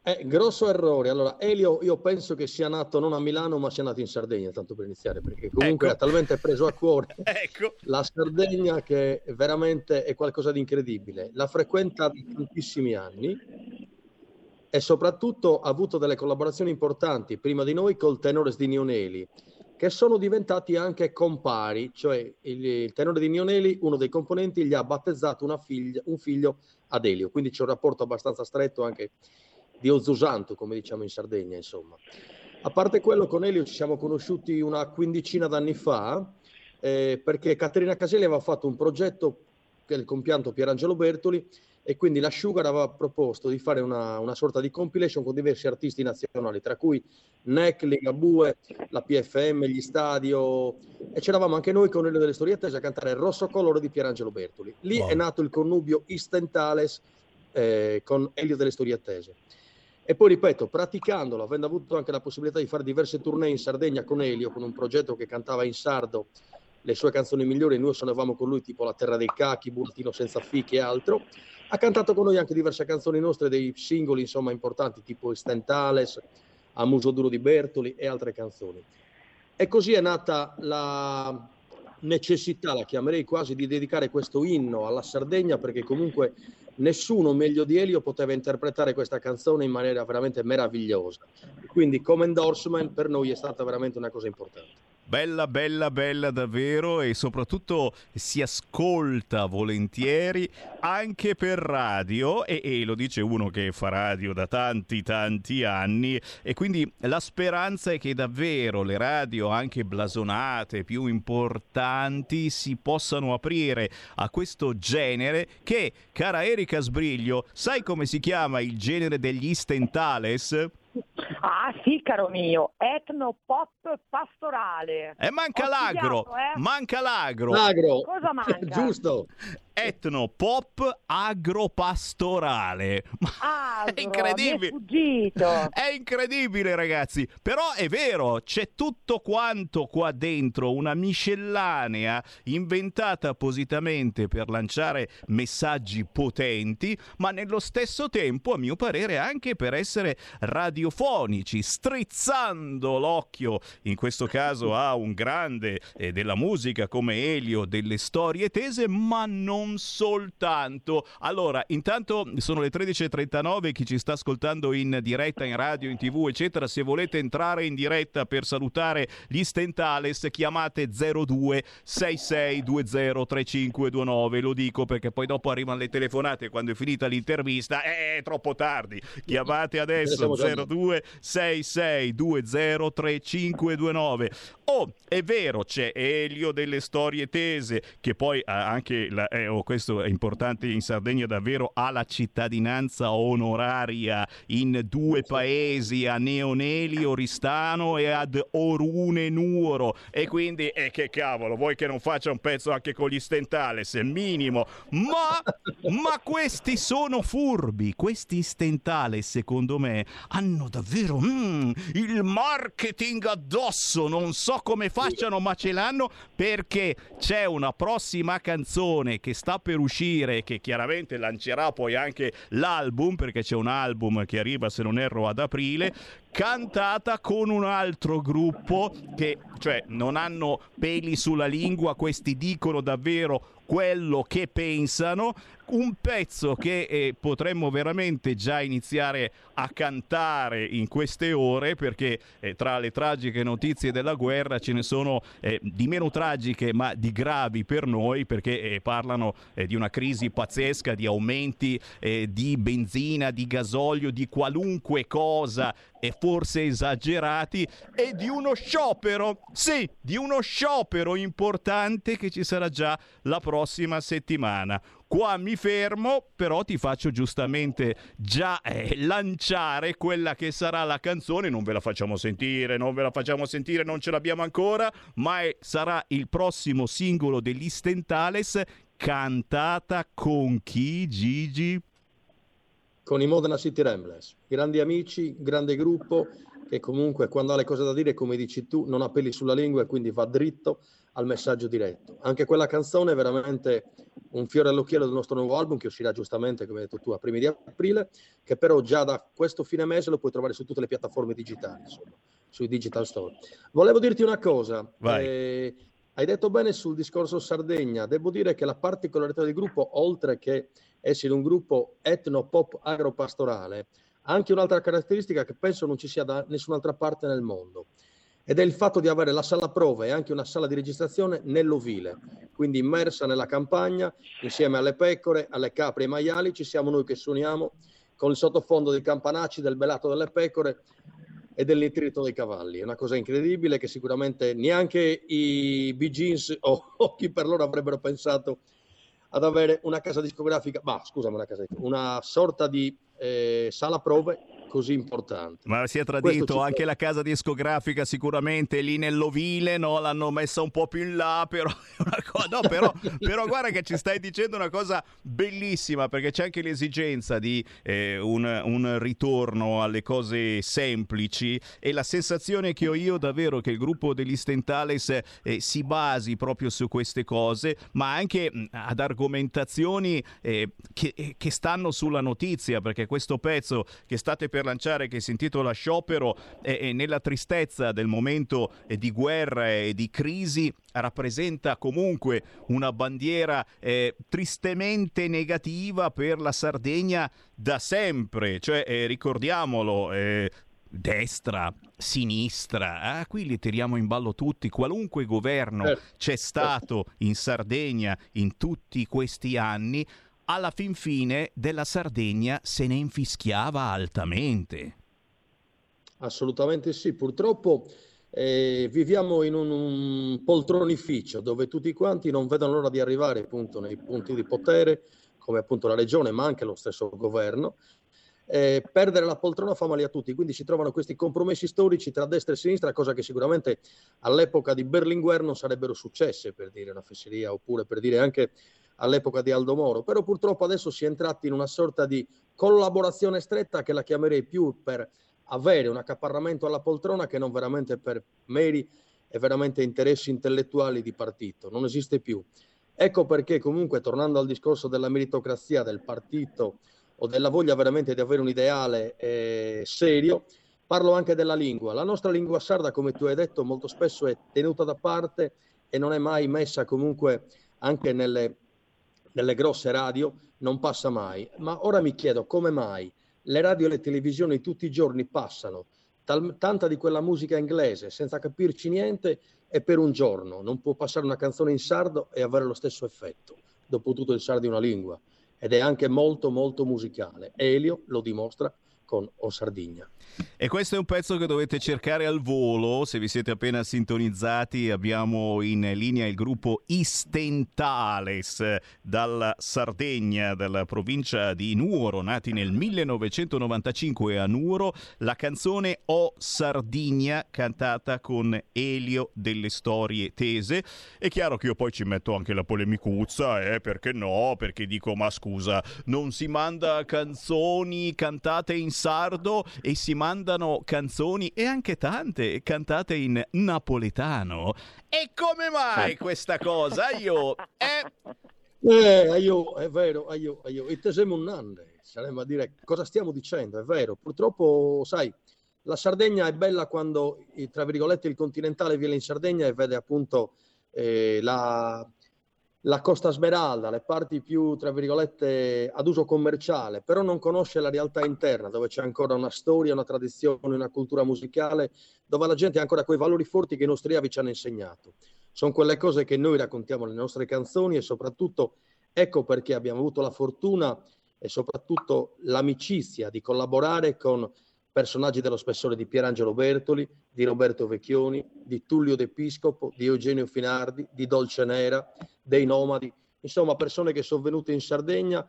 Eh, grosso errore. Allora, Elio, io penso che sia nato non a Milano, ma sia nato in Sardegna, tanto per iniziare, perché comunque Ecco. ha talmente preso a cuore Ecco. la Sardegna che veramente è qualcosa di incredibile. La frequenta da tantissimi anni e soprattutto ha avuto delle collaborazioni importanti prima di noi col tenore di Nioneli, che sono diventati anche compari, cioè il, il tenore di Nioneli, uno dei componenti, gli ha battezzato figlia- un figlio ad Elio, quindi c'è un rapporto abbastanza stretto anche di Ozusanto, come diciamo in Sardegna, insomma. A parte quello, con Elio ci siamo conosciuti una quindicina d'anni fa, eh, perché Caterina Caselli aveva fatto un progetto che è il compianto Pierangelo Bertoli e quindi la Sugar aveva proposto di fare una, una sorta di compilation con diversi artisti nazionali, tra cui NEC, Ligabue, la PFM, gli Stadio e c'eravamo anche noi con Elio delle Storie Attese a cantare Rosso Colore di Pierangelo Bertoli. Lì Wow. è nato il connubio Istentales eh, con Elio delle Storie Attese. E poi ripeto, praticandolo, avendo avuto anche la possibilità di fare diverse tournée in Sardegna con Elio, con un progetto che cantava in sardo le sue canzoni migliori, noi suonavamo con lui tipo La Terra dei Cachi, Burattino senza fichi e altro. Ha cantato con noi anche diverse canzoni nostre, dei singoli insomma importanti tipo Stentales, A Muso Duro di Bertoli e altre canzoni. E così è nata la, necessità, la chiamerei quasi, di dedicare questo inno alla Sardegna perché comunque nessuno meglio di Elio poteva interpretare questa canzone in maniera veramente meravigliosa. Quindi come endorsement per noi è stata veramente una cosa importante. Bella, bella, bella davvero e soprattutto si ascolta volentieri anche per radio e, e, lo dice uno che fa radio da tanti tanti anni e quindi la speranza è che davvero le radio anche blasonate più importanti si possano aprire a questo genere che, cara Erika Sbriglio, sai come si chiama il genere degli stentales? Ah sì, caro mio, etno pop pastorale. E manca Ho l'agro, studiato, eh. manca l'agro. L'agro. Cosa manca? Giusto. Etno pop agropastorale. Ma Agro, è incredibile. È incredibile, ragazzi. Però è vero, c'è tutto quanto qua dentro, una miscellanea inventata appositamente per lanciare messaggi potenti, ma nello stesso tempo, a mio parere, anche per essere radiofonici, strizzando l'occhio, in questo caso a un grande eh, della musica come Elio, delle storie tese, ma non soltanto. Allora, intanto sono le 13.39, chi ci sta ascoltando in diretta, in radio, in tv, eccetera, se volete entrare in diretta per salutare gli Stentales, chiamate 02 6620 3529, lo dico perché poi dopo arrivano le telefonate quando è finita l'intervista, eh, è troppo tardi. Chiamate adesso siamo già. 02 6620 3529. Oh, è vero, c'è Elio delle storie tese, che poi ha anche, la, eh, oh, questo è importante in Sardegna davvero, ha la cittadinanza onoraria in due paesi, a Neoneli Oristano e ad Orune Nuoro. E quindi, eh, che cavolo, vuoi che non faccia un pezzo anche con gli Stentales? Minimo. Ma, ma questi sono furbi, questi Stentales, secondo me, hanno davvero mm, il marketing addosso, non so come facciano, ma ce l'hanno perché c'è una prossima canzone che sta per uscire, che chiaramente lancerà poi anche l'album, perché c'è un album che arriva, se non erro, ad aprile, cantata con un altro gruppo che, cioè, non hanno peli sulla lingua, questi dicono davvero quello che pensano, un pezzo che eh, potremmo veramente già iniziare a cantare in queste ore perché eh, tra le tragiche notizie della guerra ce ne sono eh, di meno tragiche ma di gravi per noi perché eh, parlano eh, di una crisi pazzesca, di aumenti eh, di benzina, di gasolio, di qualunque cosa e forse esagerati e di uno sciopero, sì, di uno sciopero importante che ci sarà già la prossima settimana. Qua mi fermo, però ti faccio giustamente già eh, lanciare quella che sarà la canzone, non ve la facciamo sentire, non ve la facciamo sentire, non ce l'abbiamo ancora, ma è- sarà il prossimo singolo degli Stentales cantata con chi Gigi? Con i Modena City Ramblers, grandi amici, grande gruppo che comunque quando ha le cose da dire, come dici tu, non ha peli sulla lingua e quindi va dritto al messaggio diretto. Anche quella canzone è veramente un fiore all'occhiello del nostro nuovo album che uscirà giustamente, come hai detto tu, a primi di aprile, che però già da questo fine mese lo puoi trovare su tutte le piattaforme digitali, insomma, sui digital store. Volevo dirti una cosa. Eh, hai detto bene sul discorso Sardegna. Devo dire che la particolarità del gruppo, oltre che essere un gruppo etno-pop agropastorale, ha anche un'altra caratteristica che penso non ci sia da nessun'altra parte nel mondo. Ed è il fatto di avere la sala prove e anche una sala di registrazione nell'ovile, quindi immersa nella campagna, insieme alle pecore, alle capre e ai maiali, ci siamo noi che suoniamo con il sottofondo dei campanacci, del belato delle pecore e dell'intrito dei cavalli. È una cosa incredibile che sicuramente neanche i Bee Gees o, o chi per loro avrebbero pensato ad avere una casa discografica, ma scusami, una, casa, una sorta di eh, sala prove così importante. Ma si è tradito anche la casa discografica sicuramente lì nell'ovile, no? L'hanno messa un po' più in là, però, co- no, però, però guarda che ci stai dicendo una cosa bellissima perché c'è anche l'esigenza di eh, un, un ritorno alle cose semplici e la sensazione che ho io davvero che il gruppo degli Stentales eh, si basi proprio su queste cose, ma anche mh, ad argomentazioni eh, che, eh, che stanno sulla notizia, perché questo pezzo che state per per lanciare che si intitola Sciopero e, e nella tristezza del momento eh, di guerra e di crisi rappresenta comunque una bandiera eh, tristemente negativa per la Sardegna da sempre, cioè eh, ricordiamolo, eh, destra, sinistra, ah, qui li tiriamo in ballo tutti, qualunque governo Certo, c'è stato in Sardegna in tutti questi anni, alla fin fine della Sardegna se ne infischiava altamente. Assolutamente sì, purtroppo eh, viviamo in un, un poltronificio dove tutti quanti non vedono l'ora di arrivare appunto nei punti di potere, come appunto la regione, ma anche lo stesso governo. Eh, perdere la poltrona fa male a tutti, quindi si trovano questi compromessi storici tra destra e sinistra, cosa che sicuramente all'epoca di Berlinguer non sarebbero successe, per dire una fesseria, oppure per dire anche all'epoca di Aldo Moro. Però purtroppo adesso si è entrati in una sorta di collaborazione stretta che la chiamerei più per avere un accaparramento alla poltrona che non veramente per meri e veramente interessi intellettuali di partito. Non esiste più. Ecco perché comunque, tornando al discorso della meritocrazia del partito o della voglia veramente di avere un ideale eh, serio, parlo anche della lingua. La nostra lingua sarda, come tu hai detto, molto spesso è tenuta da parte e non è mai messa comunque anche nelle, nelle grosse radio, non passa mai. Ma ora mi chiedo come mai le radio e le televisioni tutti i giorni passano tal- tanta di quella musica inglese senza capirci niente e per un giorno non può passare una canzone in sardo e avere lo stesso effetto. Dopotutto il sardo è una lingua ed è anche molto molto musicale. Elio lo dimostra con O Sardigna. E questo è un pezzo che dovete cercare al volo, se vi siete appena sintonizzati abbiamo in linea il gruppo Istentales dalla Sardegna, dalla provincia di Nuoro, nati nel 1995 a Nuoro, la canzone O Sardigna cantata con Elio delle storie tese. È chiaro che io poi ci metto anche la polemicuzza, eh, perché no? Perché dico ma scusa, non si manda canzoni cantate in sardo e si mandano canzoni e anche tante cantate in napoletano. E come mai questa cosa? Io eh, Eh, io, è vero, io, io, e siamo un anno, saremmo a dire cosa stiamo dicendo, è vero. Purtroppo, sai, la Sardegna è bella quando, eh, tra virgolette, il continentale viene in Sardegna e vede appunto eh, la, la Costa Smeralda, le parti più, tra virgolette, ad uso commerciale, però non conosce la realtà interna, dove c'è ancora una storia, una tradizione, una cultura musicale, dove la gente ha ancora quei valori forti che i nostri avi ci hanno insegnato. Sono quelle cose che noi raccontiamo nelle nostre canzoni e soprattutto ecco perché abbiamo avuto la fortuna e soprattutto l'amicizia di collaborare con personaggi dello spessore di Pierangelo Bertoli, di Roberto Vecchioni, di Tullio D'Episcopo, di Eugenio Finardi, di Dolce Nera, dei Nomadi, insomma persone che sono venute in Sardegna,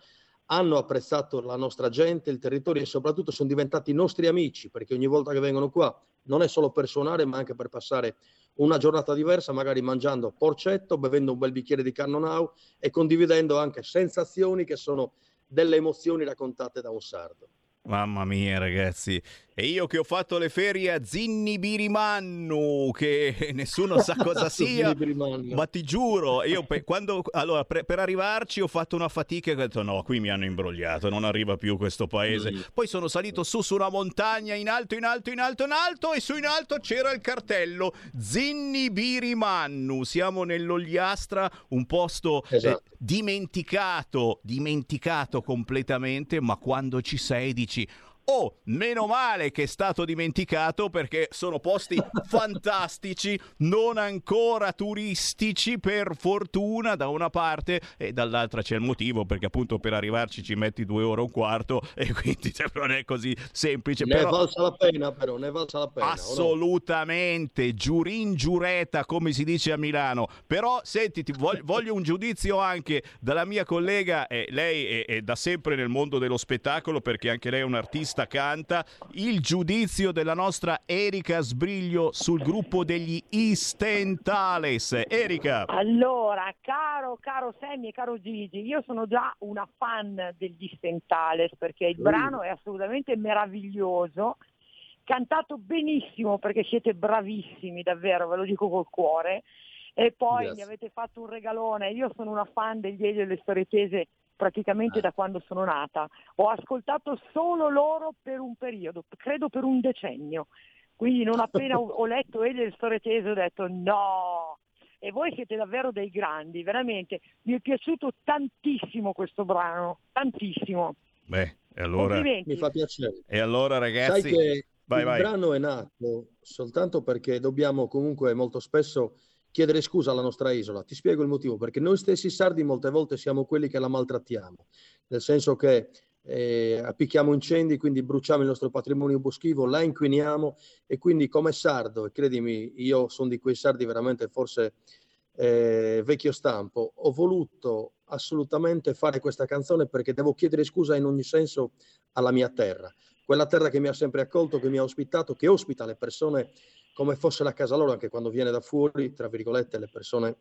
hanno apprezzato la nostra gente, il territorio e soprattutto sono diventati nostri amici, perché ogni volta che vengono qua non è solo per suonare, ma anche per passare una giornata diversa, magari mangiando porcetto, bevendo un bel bicchiere di cannonau e condividendo anche sensazioni che sono delle emozioni raccontate da un sardo. Mamma mia, ragazzi. E io che ho fatto le ferie a Zinni Birimannu, che nessuno sa cosa sia, ma ti giuro, io pe- quando, allora, pre- per arrivarci ho fatto una fatica e ho detto no, qui mi hanno imbrogliato, non arriva più questo paese. Mm. Poi sono salito su su una montagna, in alto, in alto, in alto, in alto, e su in alto c'era il cartello Zinni Birimannu. Siamo nell'Ogliastra, un posto eh, Esatto. dimenticato, dimenticato completamente, ma quando ci sei dici Amici Oh, meno male che è stato dimenticato perché sono posti fantastici, non ancora turistici per fortuna da una parte e dall'altra c'è il motivo perché appunto per arrivarci ci metti due ore e un quarto e quindi cioè, non è così semplice. Ne però... valsa la pena però, ne valsa la pena. o no? Assolutamente, giurin giureta come si dice a Milano. Però senti, ti voglio, voglio un giudizio anche dalla mia collega, eh, lei è, è da sempre nel mondo dello spettacolo perché anche lei è un'artista, canta, il giudizio della nostra Erika Sbriglio sul gruppo degli Istentales. Erika. Allora, caro, caro Sammy e caro Gigi, io sono già una fan degli Stentales perché il brano è assolutamente meraviglioso, cantato benissimo perché siete bravissimi, davvero, ve lo dico col cuore. E poi Yes. mi avete fatto un regalone, io sono una fan degli Elio e le storie tese praticamente da quando sono nata. Ho ascoltato solo loro per un periodo, credo per un decennio. Quindi non appena ho, letto Elio e il Storie Tese ho detto no, e voi siete davvero dei grandi, veramente. Mi è piaciuto tantissimo questo brano, tantissimo. Beh, e allora... Mi fa piacere. E allora ragazzi... Sai che Vai, il vai. brano è nato soltanto perché dobbiamo comunque molto spesso chiedere scusa alla nostra isola. Ti spiego il motivo, perché noi stessi sardi molte volte siamo quelli che la maltrattiamo, nel senso che eh, appicchiamo incendi, quindi bruciamo il nostro patrimonio boschivo, la inquiniamo e quindi come sardo, e credimi, io sono di quei sardi veramente forse eh, vecchio stampo, ho voluto assolutamente fare questa canzone perché devo chiedere scusa in ogni senso alla mia terra, quella terra che mi ha sempre accolto, che mi ha ospitato, che ospita le persone come fosse la casa loro, anche quando viene da fuori, tra virgolette, le persone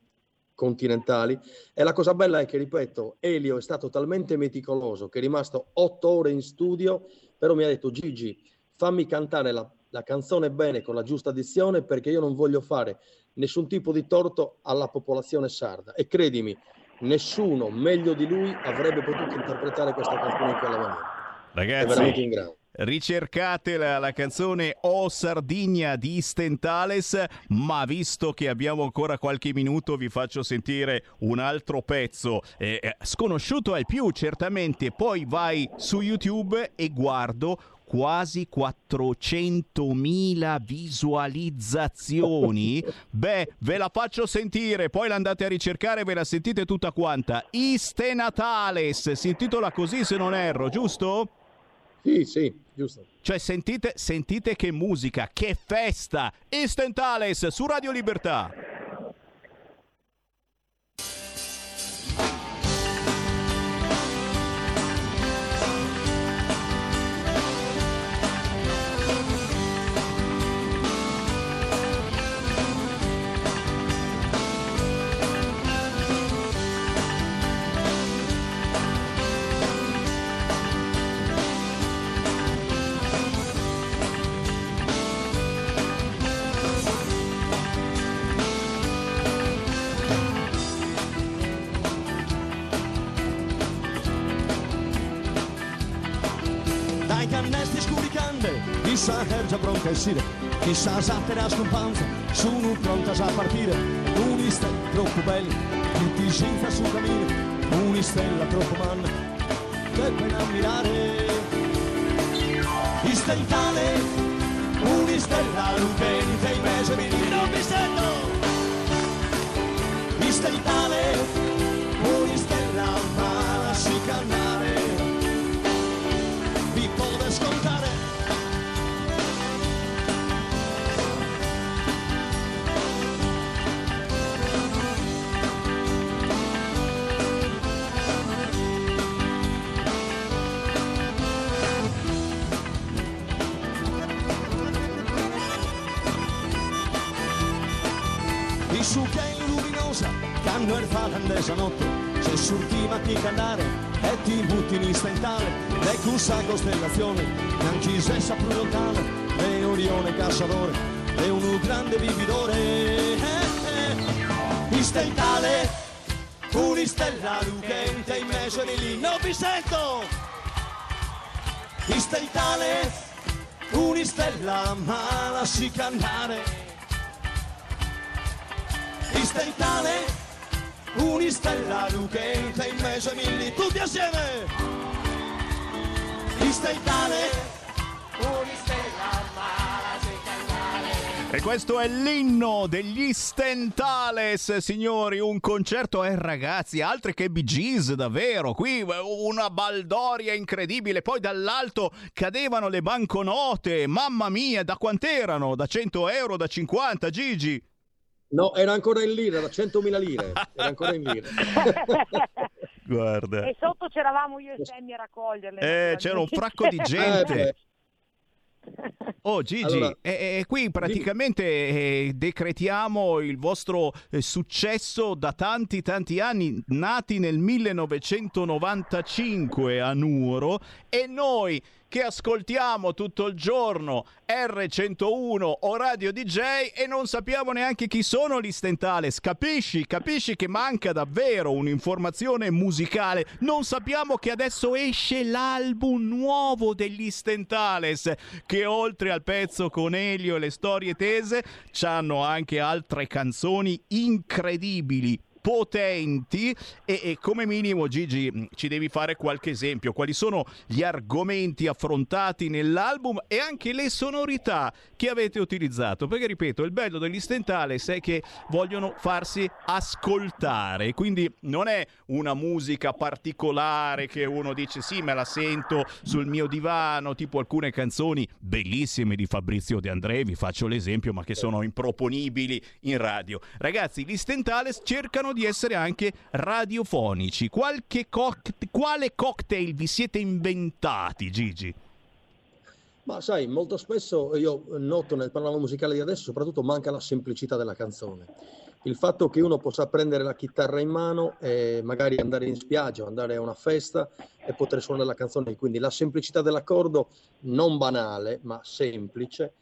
continentali. E la cosa bella è che, ripeto, Elio è stato talmente meticoloso che è rimasto otto ore in studio, però mi ha detto Gigi, fammi cantare la, la canzone bene con la giusta dizione perché io non voglio fare nessun tipo di torto alla popolazione sarda. E credimi, nessuno meglio di lui avrebbe potuto interpretare questa canzone in quella maniera. Ragazzi, in grado. ricercate la, canzone O Sardigna di Stentales, ma visto che abbiamo ancora qualche minuto vi faccio sentire un altro pezzo, eh, eh, sconosciuto al più certamente, poi vai su YouTube e guardo quasi 400.000 visualizzazioni. Beh, ve la faccio sentire, poi la andate a ricercare e ve la sentite tutta quanta. Iste Natales, si intitola così se non erro, giusto? Sì, sì, giusto. Cioè sentite, sentite che musica, che festa! Istentales su Radio Libertà. Che già pronta a uscire, chissà sa te la scompanza, sono pronta a partire, un'istella troppo bella, tutti scinza sul cammino, un'istella troppo manna, che pena ammirare. Istentale, un'istella lucente in mezzo mi non mi sento. Istentale, canno e fa grandesa notte, se surtima chi cantare e ti butti in istantale, le cussa costellazione, anche se saprù lontano, le Orione cacciatore, è un grande vividore. Eh, eh. Istantale, un'istella lucente in mezzo di lì, non vi sento! Istantale, un'istella ma la si cantare istantane, un'istella lucente in mezzo ai mille, tutti assieme! Cantare. E questo è l'inno degli Stentales, signori, un concerto e ragazzi, altri che Bee Gees, davvero, qui una baldoria incredibile, poi dall'alto cadevano le banconote, mamma mia, da quant'erano? Da 100 euro, da 50, Gigi? No, era ancora in lira, da 100.000 lire. Era ancora in lira. Guarda. E sotto c'eravamo io e Sammy a raccoglierle. Eh, c'era un fracco di Eh, gente. beh, Oh Gigi, Allora, e, e qui praticamente eh, decretiamo il vostro eh, successo da tanti tanti anni, nati nel 1995 a Nuoro e noi che ascoltiamo tutto il giorno R101 o Radio DJ e non sappiamo neanche chi sono gli Stentales. Capisci? Capisci che manca davvero un'informazione musicale. Non sappiamo che adesso esce l'album nuovo degli Stentales, che oltre al pezzo con Elio e le storie tese, c'hanno anche altre canzoni incredibili potenti e, e, come minimo Gigi ci devi fare qualche esempio. Quali sono gli argomenti affrontati nell'album e anche le sonorità che avete utilizzato? Perché ripeto il bello degli Stentales è che vogliono farsi ascoltare. Quindi non è una musica particolare che uno dice sì me la sento sul mio divano tipo alcune canzoni bellissime di Fabrizio De André vi faccio l'esempio ma che sono improponibili in radio. Ragazzi gli Stentales cercano di di essere anche radiofonici. Coct- quale cocktail vi siete inventati, Gigi? Ma sai, molto spesso io noto nel panorama musicale di adesso, soprattutto manca la semplicità della canzone. Il fatto che uno possa prendere la chitarra in mano e magari andare in spiaggia, andare a una festa e poter suonare la canzone. Quindi la semplicità dell'accordo, non banale, ma semplice,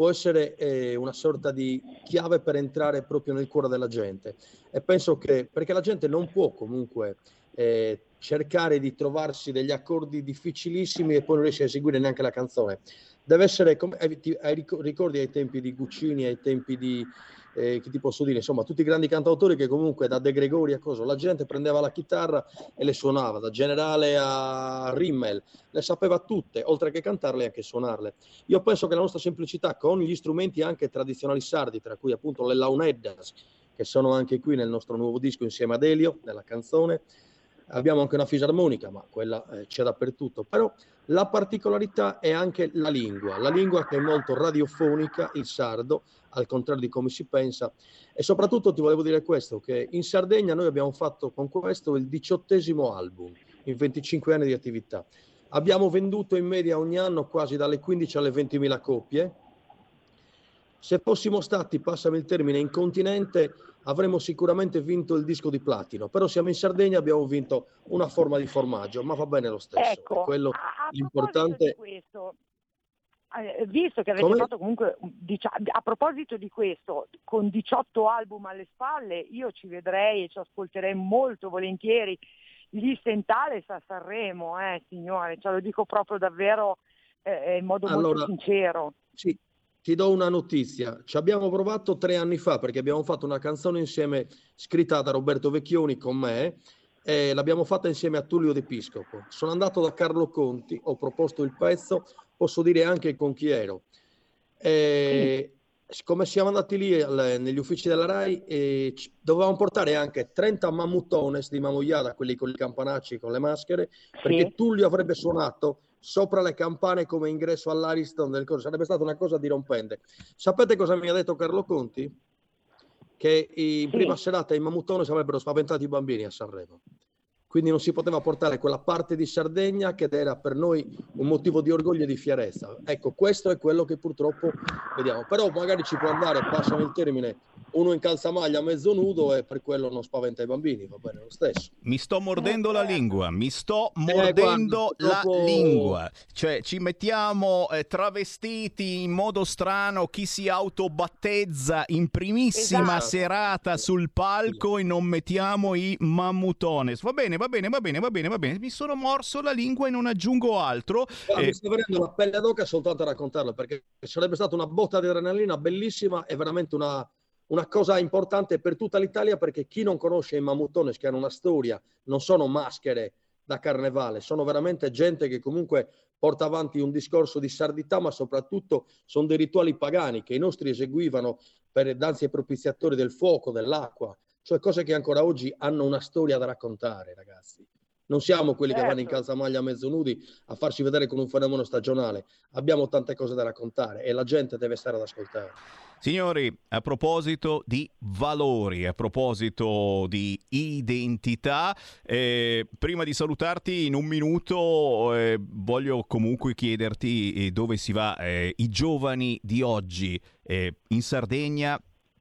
può essere eh, una sorta di chiave per entrare proprio nel cuore della gente. E penso che, perché la gente non può comunque eh, cercare di trovarsi degli accordi difficilissimi e poi non riesce a eseguire neanche la canzone. Deve essere, come, eh, ricordi ai tempi di Guccini, ai tempi di, eh, che ti posso dire, insomma, tutti i grandi cantautori che comunque da De Gregori a cosa, la gente prendeva la chitarra e le suonava, da Generale a Rimmel, le sapeva tutte, oltre che cantarle anche suonarle. Io penso che la nostra semplicità con gli strumenti anche tradizionali sardi, tra cui appunto le launeddas, che sono anche qui nel nostro nuovo disco insieme ad Elio, nella canzone, abbiamo anche una fisarmonica, ma quella eh, c'è dappertutto. Però la particolarità è anche la lingua, la lingua che è molto radiofonica, il sardo, al contrario di come si pensa. E soprattutto ti volevo dire questo, che in Sardegna noi abbiamo fatto con questo il diciottesimo album in 25 anni di attività. Abbiamo venduto in media ogni anno quasi dalle 15 alle 20 mila copie. Se fossimo stati, passami il termine, in continente avremmo sicuramente vinto il disco di platino, però siamo in Sardegna e abbiamo vinto una forma di formaggio, ma va bene lo stesso. Ecco, quello a, a l'importante questo, eh, visto che avete Come? fatto comunque, a proposito di questo, con 18 album alle spalle, io ci vedrei e ci ascolterei molto volentieri gli Stentales a Sanremo, eh, signore, ce lo dico proprio davvero eh, in modo molto Allora, sincero. Sì, ti do una notizia. Ci abbiamo provato tre anni fa perché abbiamo fatto una canzone insieme scritta da Roberto Vecchioni con me e l'abbiamo fatta insieme a Tullio De Piscopo. Sono andato da Carlo Conti, ho proposto il pezzo, posso dire anche con chi ero. E come siamo andati lì al- negli uffici della RAI, e dovevamo portare anche 30 mammutones di Mamoiada, quelli con i campanacci, con le maschere, perché Tullio avrebbe suonato sopra le campane come ingresso all'Ariston del corso. Sarebbe stata una cosa dirompente. Sapete cosa mi ha detto Carlo Conti? Che in prima serata i mammutones avrebbero spaventato i bambini a Sanremo. Quindi non si poteva portare quella parte di Sardegna che era per noi un motivo di orgoglio e di fierezza. Ecco, questo è quello che purtroppo vediamo. Però magari ci può andare, passano il termine, uno in calzamaglia mezzo nudo e per quello non spaventa i bambini, va bene lo stesso. Mi sto mordendo la lingua, mi sto Eh, mordendo guarda, la purtroppo- lingua. Cioè, ci mettiamo eh, travestiti in modo strano, chi si autobattezza in primissima Esatto. serata sul palco e non mettiamo i mammutones. Va bene, va bene, va bene, va bene, va bene. Mi sono morso la lingua e non aggiungo altro. Guarda, Eh, Mi sta venendo la pelle d'oca soltanto a raccontarlo, perché sarebbe stata una botta di adrenalina bellissima e veramente una, una cosa importante per tutta l'Italia, perché chi non conosce i Mammutones, che hanno una storia, non sono maschere da carnevale, sono veramente gente che comunque porta avanti un discorso di sardità, ma soprattutto sono dei rituali pagani che i nostri eseguivano per danze ai propiziatori del fuoco, dell'acqua, cioè cose che ancora oggi hanno una storia da raccontare, ragazzi. Non siamo quelli che vanno in Certo. calzamaglia mezzo nudi a farsi vedere con un fenomeno stagionale. Abbiamo tante cose da raccontare e la gente deve stare ad ascoltare. Signori, a proposito di valori, a proposito di identità, eh, prima di salutarti in un minuto eh, voglio comunque chiederti eh, dove si va. Eh, I giovani di oggi eh, in Sardegna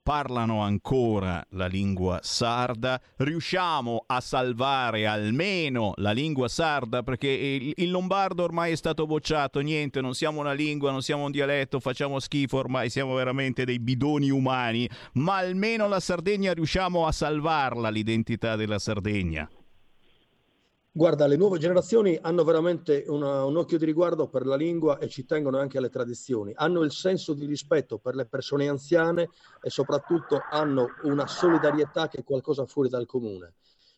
parlano ancora la lingua sarda, riusciamo a salvare almeno la lingua sarda perché il, il lombardo ormai è stato bocciato, niente, non siamo una lingua, non siamo un dialetto, facciamo schifo, ormai siamo veramente dei bidoni umani, ma almeno la Sardegna riusciamo a salvarla l'identità della Sardegna. Guarda, le nuove generazioni hanno veramente una- un occhio di riguardo per la lingua e ci tengono anche alle tradizioni. Hanno il senso di rispetto per le persone anziane e soprattutto hanno una solidarietà che è qualcosa fuori dal comune.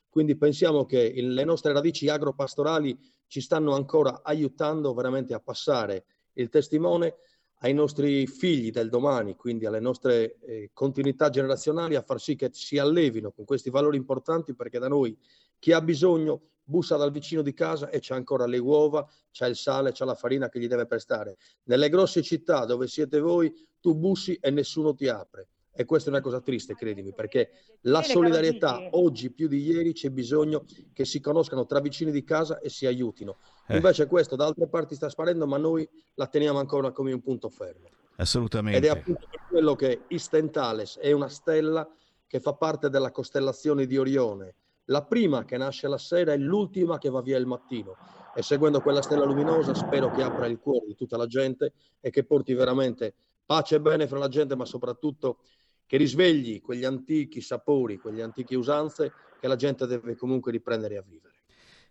Quindi pensiamo che il- le nostre radici agropastorali ci stanno ancora aiutando veramente a passare il testimone ai nostri figli del domani, quindi alle nostre eh, continuità generazionali, a far sì che si allevino con questi valori importanti perché da noi chi ha bisogno bussa dal vicino di casa e c'è ancora le uova, c'è il sale, c'è la farina che gli deve prestare. Nelle grosse città dove siete voi, tu bussi e nessuno ti apre. E questa è una cosa triste, credimi, perché la solidarietà oggi più di ieri c'è bisogno che si conoscano tra vicini di casa e si aiutino. Eh. Invece questo da altre parti sta sparendo, ma noi la teniamo ancora come un punto fermo. Ed è Assolutamente. appunto per quello che Istentales è una stella che fa parte della costellazione di Orione. La prima che nasce la sera e l'ultima che va via il mattino. E seguendo quella stella luminosa spero che apra il cuore di tutta la gente e che porti veramente pace e bene fra la gente, ma soprattutto che risvegli quegli antichi sapori, quegli antiche usanze che la gente deve comunque riprendere a vivere.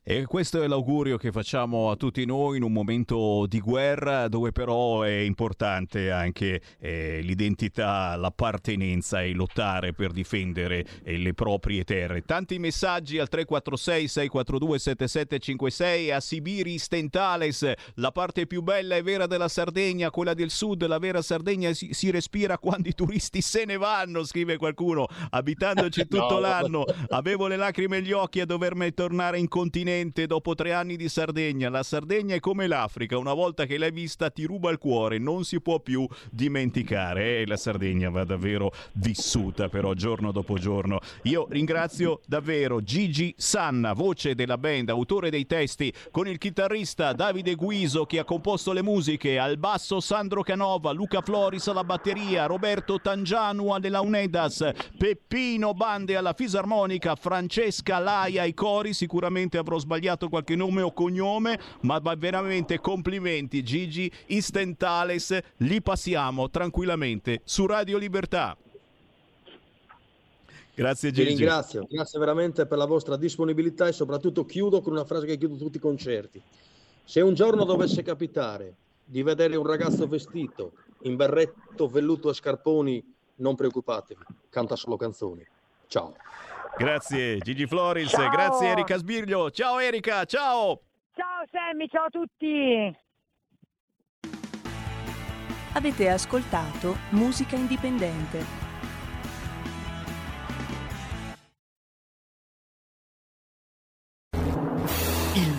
E questo è l'augurio che facciamo a tutti noi in un momento di guerra dove però è importante anche eh, l'identità, l'appartenenza e lottare per difendere eh, le proprie terre. Tanti messaggi al 346 642 7756 a Sibiri Stentales, la parte più bella e vera della Sardegna, quella del sud, la vera Sardegna si, si respira quando i turisti se ne vanno, scrive qualcuno, abitandoci tutto no. l'anno. Avevo le lacrime agli occhi a dovermi tornare in continente dopo tre anni di Sardegna. La Sardegna è come l'Africa, una volta che l'hai vista ti ruba il cuore, non si può più dimenticare. E la Sardegna va davvero vissuta però giorno dopo giorno. Io ringrazio davvero Gigi Sanna, voce della band, autore dei testi, con il chitarrista Davide Guiso che ha composto le musiche, al basso Sandro Canova, Luca Floris alla batteria, Roberto Tangianu alle Launedas, Peppino Bande alla fisarmonica, Francesca Laia ai cori, sicuramente avrò sbagliato qualche nome o cognome, ma veramente complimenti Gigi, Istentales, li passiamo tranquillamente su Radio Libertà. Grazie Vi Gigi. ringrazio, grazie veramente per la vostra disponibilità e soprattutto chiudo con una frase che chiudo tutti i concerti. Se un giorno dovesse capitare di vedere un ragazzo vestito in berretto, velluto e scarponi, non preoccupatevi, canta solo canzoni. Ciao. Grazie Gigi Floris, Ciao. grazie Erika Sbirglio. Ciao Erika, ciao! Ciao Sammy, ciao a tutti! Avete ascoltato Musica Indipendente.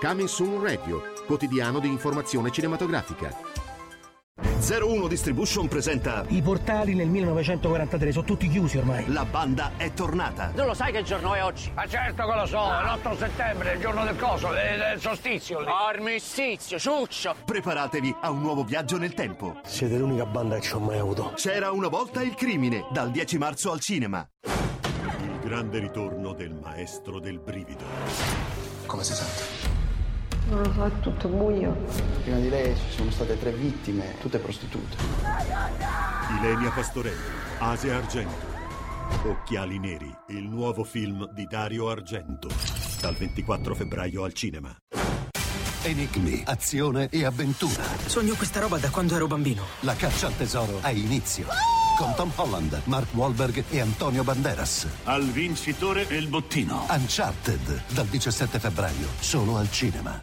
Coming Soon Radio, quotidiano di informazione cinematografica. 01 Distribution presenta I portali nel 1943 sono tutti chiusi ormai. La banda è tornata. Non lo sai che giorno è oggi? Ma certo che lo so, è l'8 settembre, il giorno del coso, del, del solstizio. lì. Armistizio, ciuccio. Preparatevi a un nuovo viaggio nel tempo. Siete l'unica banda che ci ho mai avuto. C'era una volta il crimine, dal 10 marzo al cinema. Il grande ritorno del maestro del brivido. Come si sente? Non lo so, è tutto buio. Prima di lei ci sono state tre vittime, tutte prostitute. Ilenia Pastorelli, Asia Argento. Occhiali neri, il nuovo film di Dario Argento. Dal 24 febbraio al cinema. Enigmi, azione e avventura. Sogno questa roba da quando ero bambino. La caccia al tesoro ha inizio. Con Tom Holland, Mark Wahlberg e Antonio Banderas. Al vincitore il bottino. Uncharted, dal 17 febbraio, solo al cinema.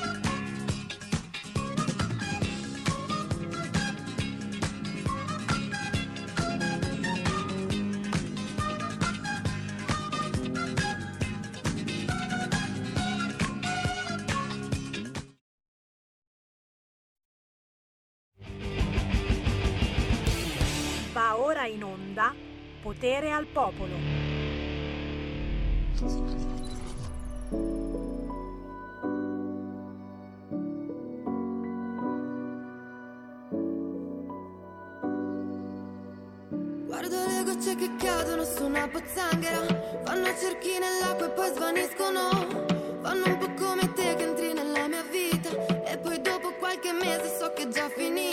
Potere al Popolo. Guardo le gocce che cadono su una pozzanghera Fanno cerchi nell'acqua e poi svaniscono Fanno un po' come te che entri nella mia vita E poi dopo qualche mese so che è già finita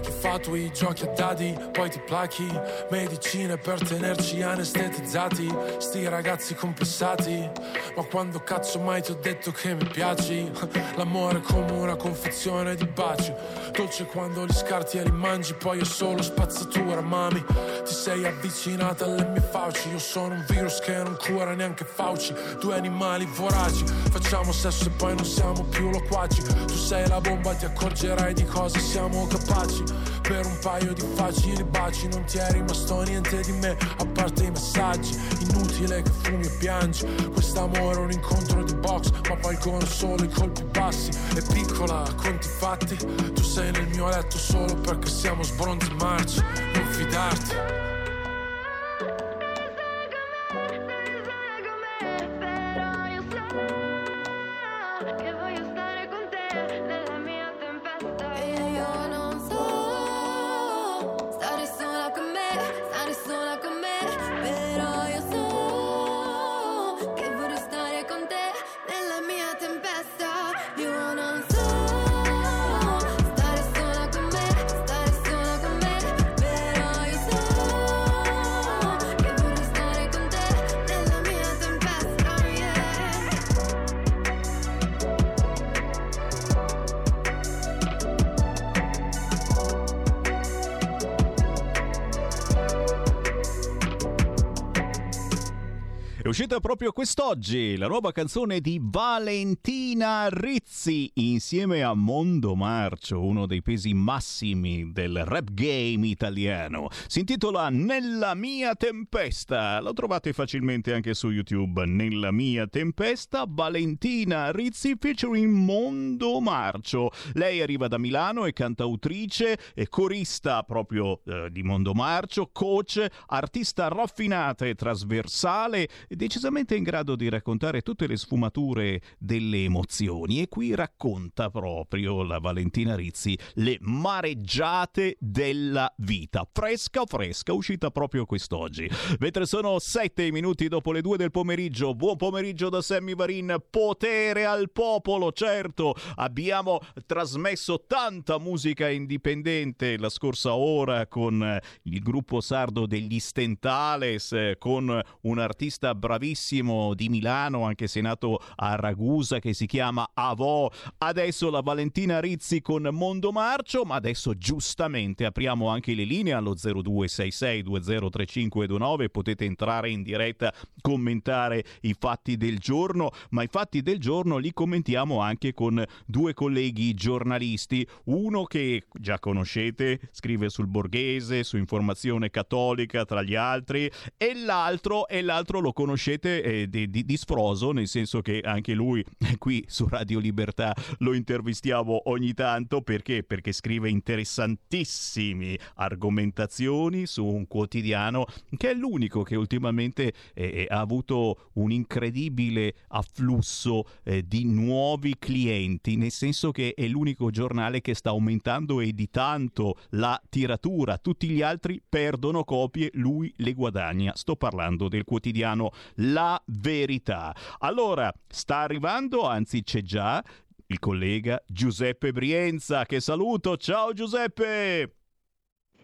Fuochi fatui, giochi a dadi, poi ti plachi. Medicine per tenerci anestetizzati Sti ragazzi complessati Ma quando cazzo mai ti ho detto che mi piaci? L'amore è come una confezione di baci. Dolce quando li scarti e li mangi Poi è solo spazzatura, mami. Ti sei avvicinata alle mie fauci. Io sono un virus che non cura neanche Fauci. Due animali voraci. Facciamo sesso e poi non siamo più loquaci. Tu sei la bomba, ti accorgerai di cosa siamo capaci Per un paio di facili baci. Non ti è rimasto niente di me A parte i messaggi Inutile che fumi e piangi. Quest'amore è un incontro di box Ma valgono solo i colpi bassi. È piccola, conti fatti. Tu sei nel mio letto solo perché siamo sbronzi marci. Non fidarti uscita proprio quest'oggi, la nuova canzone di Valentina Rizzi insieme a Mondo Marcio, uno dei pesi massimi del rap game italiano. Si intitola Nella mia tempesta. Lo trovate facilmente anche su YouTube. Nella mia tempesta, Valentina Rizzi featuring Mondo Marcio. Lei arriva da Milano, è cantautrice, è corista proprio eh, di Mondo Marcio, coach, artista raffinata e trasversale decisamente in grado di raccontare tutte le sfumature delle emozioni e qui racconta proprio la Valentina Rizzi le mareggiate della vita. Fresca fresca, uscita proprio quest'oggi. Mentre sono sette minuti dopo le due del pomeriggio, buon pomeriggio da Sammy Varin, potere al popolo, certo, abbiamo trasmesso tanta musica indipendente la scorsa ora con il gruppo sardo degli Stentales, con un artista bravissimo di Milano, anche se nato a Ragusa, che si chiama Avò. Adesso la Valentina Rizzi con Mondo Marcio, ma adesso giustamente apriamo anche le linee allo 0266203529. Potete entrare in diretta, commentare i fatti del giorno, ma i fatti del giorno li commentiamo anche con due colleghi giornalisti. Uno che già conoscete, scrive sul Borghese, su Informazione Cattolica, tra gli altri, e l'altro, e l'altro lo conoscete conoscete eh, di, di, di, Sfroso, nel senso che anche lui qui su Radio Libertà lo intervistiamo ogni tanto perché? Perché scrive interessantissime argomentazioni su un quotidiano che è l'unico che ultimamente eh, ha avuto un incredibile afflusso eh, di nuovi clienti, nel senso che è l'unico giornale che sta aumentando e di tanto la tiratura. Tutti gli altri perdono copie, lui le guadagna. Sto parlando del quotidiano la verità. Allora, sta arrivando, anzi c'è già, il collega Giuseppe Brienza, che saluto. Ciao Giuseppe!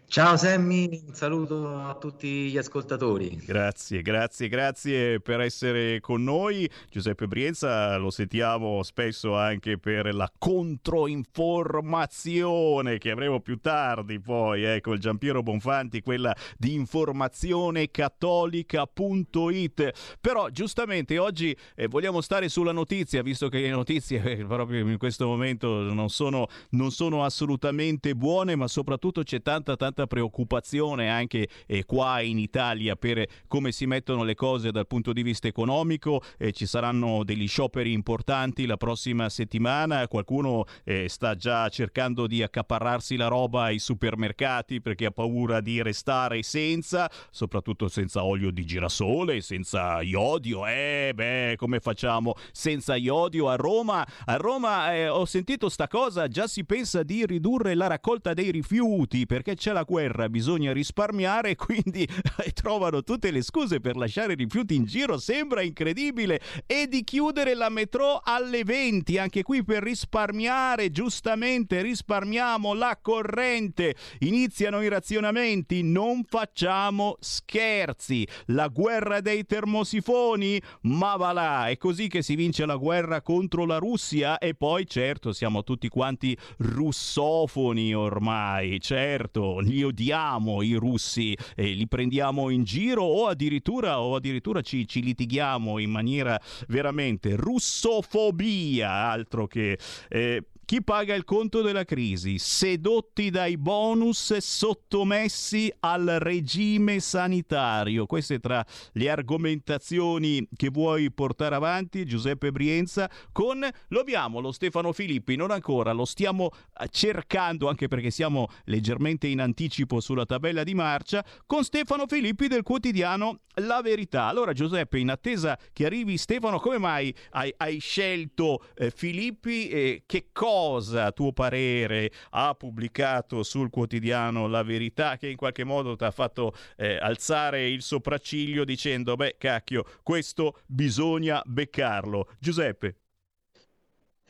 Ciao Sammy, un saluto a tutti gli ascoltatori. Grazie, grazie, grazie per essere con noi. Giuseppe Brienza lo sentiamo spesso anche per la controinformazione che avremo più tardi poi, ecco il Giampiero Bonfanti, quella di informazionecattolica.it. Però giustamente oggi eh, vogliamo stare sulla notizia, visto che le notizie eh, proprio in questo momento non sono, non sono assolutamente buone, ma soprattutto c'è tanta tanta tanta preoccupazione anche eh, qua in Italia per come si mettono le cose dal punto di vista economico. Eh, ci saranno degli scioperi importanti la prossima settimana. Qualcuno eh, sta già cercando di accaparrarsi la roba ai supermercati perché ha paura di restare senza, soprattutto senza olio di girasole, senza iodio. Eh, beh, come facciamo senza iodio a Roma? A Roma eh, ho sentito sta cosa, già si pensa di ridurre la raccolta dei rifiuti perché c'è la guerra bisogna risparmiare, quindi trovano tutte le scuse per lasciare i rifiuti in giro, sembra incredibile, e di chiudere la metro alle 20, anche qui per risparmiare, giustamente risparmiamo la corrente, iniziano i razionamenti, non facciamo scherzi, la guerra dei termosifoni, ma va là, è così che si vince la guerra contro la Russia? E poi certo siamo tutti quanti russofoni ormai, certo, li odiamo i russi, eh, li prendiamo in giro o addirittura, o addirittura ci, ci, litighiamo in maniera veramente russofobia, altro che... Eh, chi paga il conto della crisi? Sedotti dai bonus sottomessi al regime sanitario. Queste tra le argomentazioni che vuoi portare avanti, Giuseppe Brienza, con lo abbiamo lo Stefano Filippi, non ancora, lo stiamo eh, cercando anche perché siamo leggermente in anticipo sulla tabella di marcia, con Stefano Filippi del quotidiano La Verità. Allora Giuseppe, in attesa che arrivi Stefano, come mai hai, hai scelto eh, Filippi? Eh, che cosa? Cosa, a tuo parere, ha pubblicato sul quotidiano La Verità che in qualche modo ti ha fatto eh, alzare il sopracciglio dicendo, beh, cacchio, questo bisogna beccarlo. Giuseppe.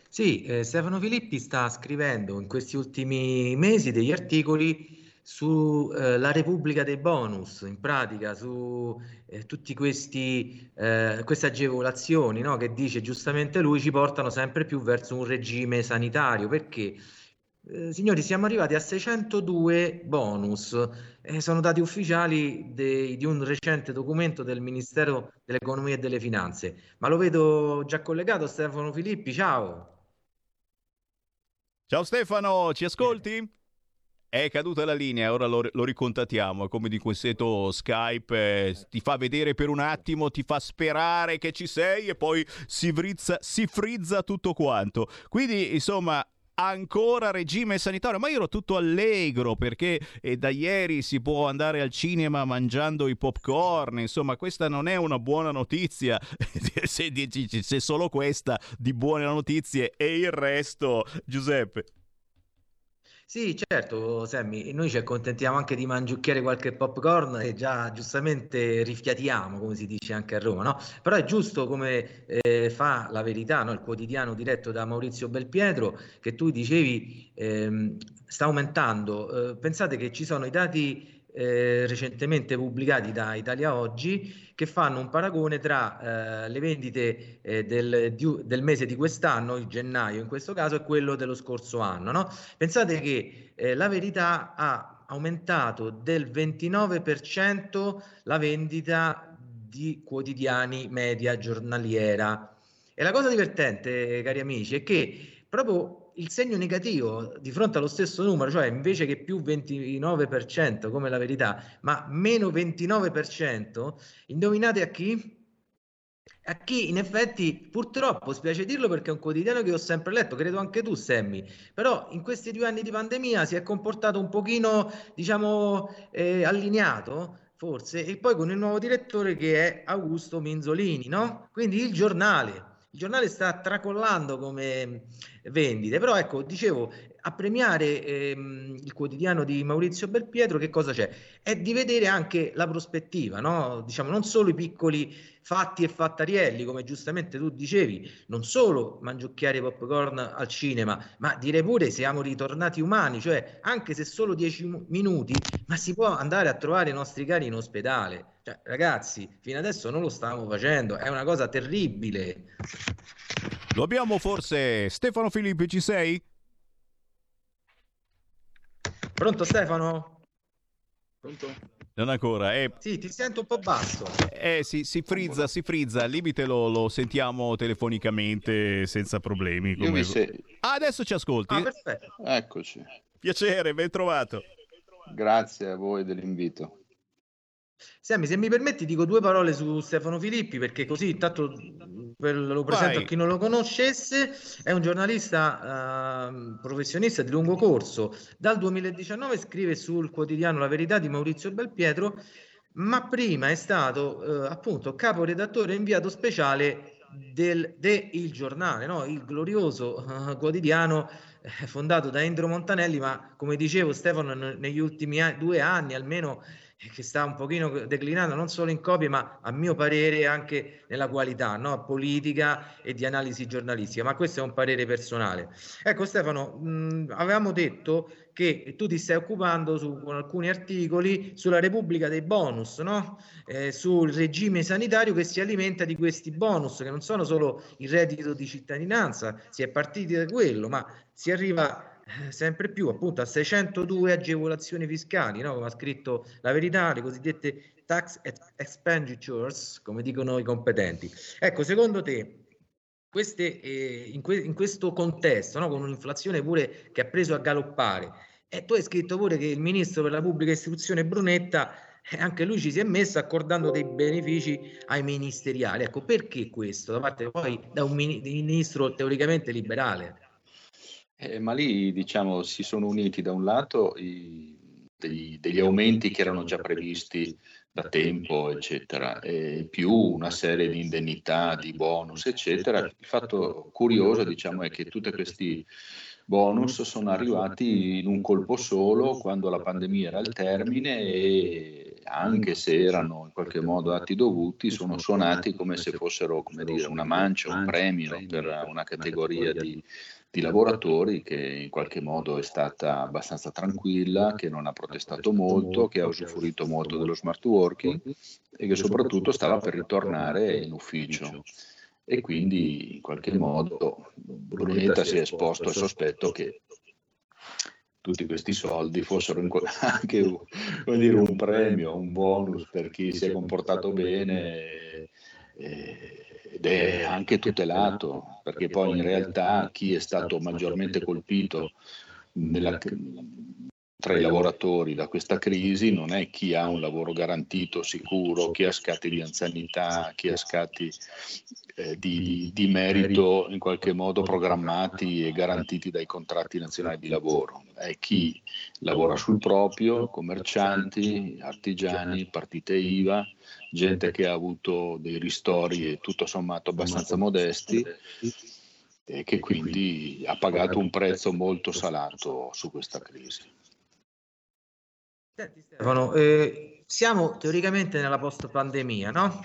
Sì, eh, Stefano Filippi sta scrivendo in questi ultimi mesi degli articoli sulla eh, Repubblica dei bonus, in pratica su eh, tutte eh, queste agevolazioni no? che dice giustamente lui ci portano sempre più verso un regime sanitario perché Eh, signori, siamo arrivati a 602 bonus. Sono dati ufficiali dei, di un recente documento del Ministero dell'Economia e delle Finanze. Ma lo vedo già collegato Stefano Filippi, ciao. Ciao Stefano, ci ascolti? È caduta la linea, ora lo, lo ricontattiamo. Come di questo Skype eh, ti fa vedere per un attimo, ti fa sperare che ci sei e poi si, vrizza, si frizza tutto quanto. Quindi, insomma, ancora regime sanitario, ma io ero tutto allegro perché eh, da ieri si può andare al cinema mangiando i popcorn, insomma questa non è una buona notizia, se, se solo questa di buone notizie e il resto, Giuseppe. Sì, certo, Sammy, noi ci accontentiamo anche di mangiucchiare qualche popcorn e già giustamente rifiatiamo, come si dice anche a Roma, no? Però è giusto come eh, fa la verità, no? Il quotidiano diretto da Maurizio Belpietro, che tu dicevi ehm, sta aumentando. Eh, pensate che ci sono i dati eh, recentemente pubblicati da Italia Oggi che fanno un paragone tra eh, le vendite eh, del, di, del, mese di quest'anno, il gennaio in questo caso, e quello dello scorso anno. No? Pensate che eh, la verità ha aumentato del 29% la vendita di quotidiani media giornaliera. E la cosa divertente, cari amici, è che proprio il segno negativo di fronte allo stesso numero, cioè invece che più 29% come la verità, ma meno 29%, indovinate a chi? A chi in effetti purtroppo spiace dirlo perché è un quotidiano che ho sempre letto, credo anche tu Sammy, però in questi due anni di pandemia si è comportato un pochino diciamo eh, allineato forse e poi con il nuovo direttore che è Augusto Minzolini, no? Quindi il giornale il giornale sta tracollando come vendite, però ecco, dicevo, a premiare ehm, il quotidiano di Maurizio Belpietro che cosa c'è? È di vedere anche la prospettiva, no? Diciamo, non solo i piccoli fatti e fattarielli, come giustamente tu dicevi, non solo mangiucchiare popcorn al cinema, ma dire pure siamo ritornati umani, cioè anche se solo dieci minuti, ma si può andare a trovare i nostri cari in ospedale. Cioè, ragazzi, fino adesso non lo stavamo facendo, è una cosa terribile. Lo abbiamo forse. Stefano Filippi, ci sei? Pronto Stefano? Pronto? Non ancora. Eh... Sì, ti sento un po' basso. Eh, si, si frizza, si frizza. Al limite lo, lo, sentiamo telefonicamente senza problemi. Come... Se... Ah, adesso ci ascolti? Ah, perfetto. Eccoci. Piacere, ben trovato. Grazie a voi dell'invito. Sammy, se mi permetti, dico due parole su Stefano Filippi, perché così intanto lo presento Vai. a chi non lo conoscesse. È un giornalista eh, professionista di lungo corso. Dal 2019 scrive sul quotidiano La Verità di Maurizio Belpietro, ma prima è stato eh, appunto caporedattore inviato speciale del de Il Giornale, no? il glorioso uh, quotidiano eh, fondato da Endro Montanelli, ma come dicevo Stefano, negli ultimi a- due anni almeno che sta un pochino declinando non solo in copie ma a mio parere anche nella qualità no? politica e di analisi giornalistica ma questo è un parere personale ecco Stefano mh, avevamo detto che tu ti stai occupando su, con alcuni articoli sulla Repubblica dei bonus no? eh, sul regime sanitario che si alimenta di questi bonus che non sono solo il reddito di cittadinanza si è partiti da quello ma si arriva sempre più appunto a 602 agevolazioni fiscali, no? come ha scritto la verità, le cosiddette tax expenditures, come dicono i competenti. Ecco, secondo te queste, eh, in, que- in, questo contesto, no? con un'inflazione pure che ha preso a galoppare, e tu hai scritto pure che il ministro per la pubblica istruzione Brunetta eh, anche lui ci si è messo accordando dei benefici ai ministeriali. Ecco, perché questo? Da parte poi da un ministro teoricamente liberale. Eh, ma lì diciamo si sono uniti da un lato i, degli, degli, aumenti che erano già previsti da tempo, eccetera, più una serie di indennità, di bonus, eccetera. Il fatto curioso diciamo è che tutti questi bonus sono arrivati in un colpo solo quando la pandemia era al termine e anche se erano in qualche modo atti dovuti, sono suonati come se fossero come dire, una mancia, un premio per una categoria di di lavoratori che in qualche modo è stata abbastanza tranquilla, che non ha protestato molto, che ha usufruito molto dello smart working e che soprattutto stava per ritornare in ufficio. E quindi in qualche modo Brunetta si è esposto al sospetto che tutti questi soldi fossero anche dire, un premio, un bonus per chi si è comportato bene ed è anche tutelato, perché poi in realtà chi è stato maggiormente colpito nella, tra i lavoratori da questa crisi non è chi ha un lavoro garantito, sicuro, chi ha scatti di anzianità, chi ha scatti eh, di, di, merito in qualche modo programmati e garantiti dai contratti nazionali di lavoro, è chi lavora sul proprio, commercianti, artigiani, partite IVA, gente che ha avuto dei ristori e tutto sommato abbastanza modesti e che quindi ha pagato un prezzo molto salato su questa crisi. Senti Stefano, eh, siamo teoricamente nella post-pandemia, no?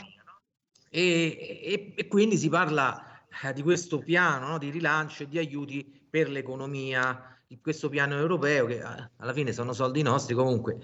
E, e, e, quindi si parla eh, di questo piano no? di rilancio e di aiuti per l'economia, di questo piano europeo che eh, alla fine sono soldi nostri, comunque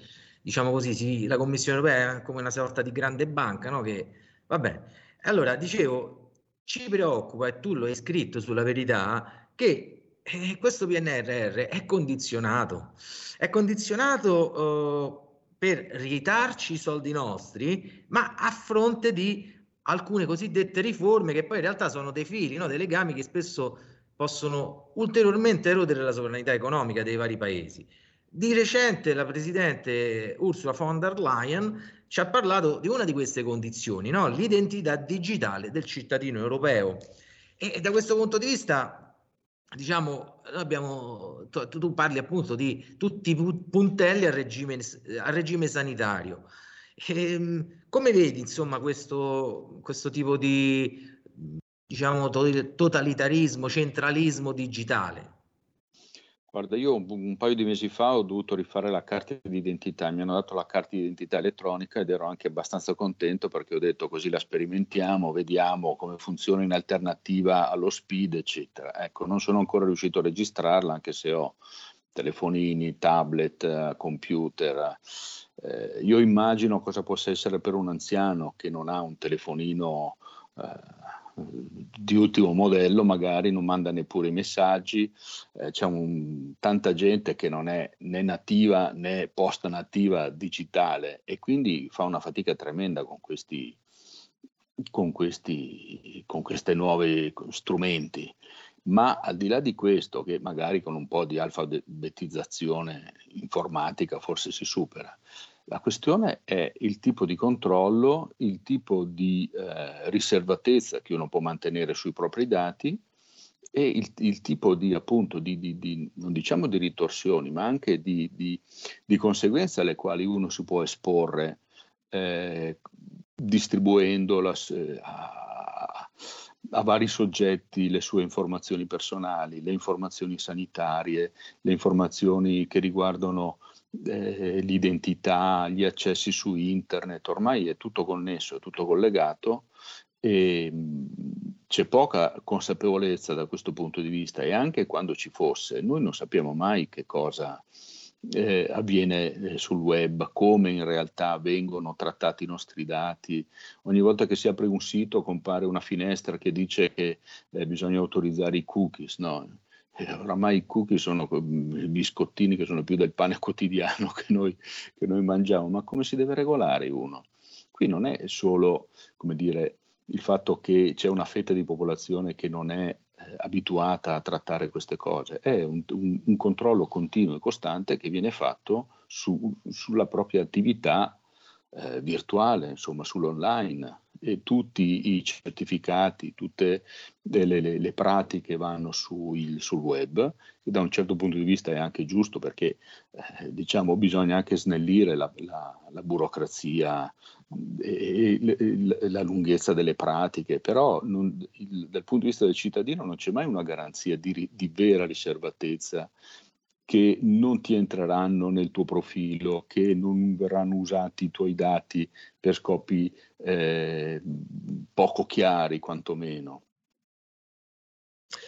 diciamo così, si, la Commissione europea è come una sorta di grande banca, no? Che, va bene. Allora, dicevo, ci preoccupa, e tu lo hai scritto sulla verità, che eh, questo PNRR è condizionato, è condizionato uh, per ritarci i soldi nostri, ma a fronte di alcune cosiddette riforme che poi in realtà sono dei fili, no? dei legami che spesso possono ulteriormente erodere la sovranità economica dei vari paesi. Di recente la Presidente Ursula von der Leyen ci ha parlato di una di queste condizioni, no? l'identità digitale del cittadino europeo. E da questo punto di vista diciamo, abbiamo, tu, tu, parli appunto di tutti i puntelli al regime, al regime sanitario. E, ehm, come vedi, insomma, questo, questo tipo di diciamo, totalitarismo, centralismo digitale? Guarda, io un, un, paio di mesi fa ho dovuto rifare la carta d'identità, mi hanno dato la carta d'identità elettronica ed ero anche abbastanza contento perché ho detto così la sperimentiamo, vediamo come funziona in alternativa allo speed, eccetera. Ecco, non sono ancora riuscito a registrarla anche se ho telefonini, tablet, computer. Eh, io immagino cosa possa essere per un anziano che non ha un telefonino. Eh, di ultimo modello magari non manda neppure i messaggi, eh, c'è un, tanta gente che non è né nativa né post nativa digitale e quindi fa una fatica tremenda con questi, con questi con nuovi strumenti. Ma al di là di questo, che magari con un po' di alfabetizzazione informatica forse si supera, la questione è il tipo di controllo, il tipo di eh, riservatezza che uno può mantenere sui propri dati e il, il tipo di, appunto, di, di, di, non diciamo di ritorsioni, ma anche di, conseguenze alle quali uno si può esporre eh, distribuendo la, a, a vari soggetti le sue informazioni personali, le informazioni sanitarie, le informazioni che riguardano eh, l'identità, gli accessi su internet, ormai è tutto connesso, è tutto collegato e c'è poca consapevolezza da questo punto di vista e anche quando ci fosse, noi non sappiamo mai che cosa eh, avviene eh, sul web, come in realtà vengono trattati i nostri dati. Ogni volta che si apre un sito compare una finestra che dice che eh, bisogna autorizzare i cookies. No? Eh, oramai i cookie sono i biscottini che sono più del pane quotidiano che noi, che noi mangiamo, ma come si deve regolare uno? Qui non è solo, come dire, il fatto che c'è una fetta di popolazione che non è eh, abituata a trattare queste cose, è un, un, un, controllo continuo e costante che viene fatto su, sulla propria attività eh, virtuale, insomma sull'online tutti i certificati, tutte le, le, le pratiche vanno su il, sul web, che da un certo punto di vista è anche giusto perché eh, diciamo bisogna anche snellire la, la, la burocrazia e, e, la lunghezza delle pratiche, però non, il, dal punto di vista del cittadino non c'è mai una garanzia di, di vera riservatezza che non ti entreranno nel tuo profilo, che non verranno usati i tuoi dati per scopi eh, poco chiari quantomeno.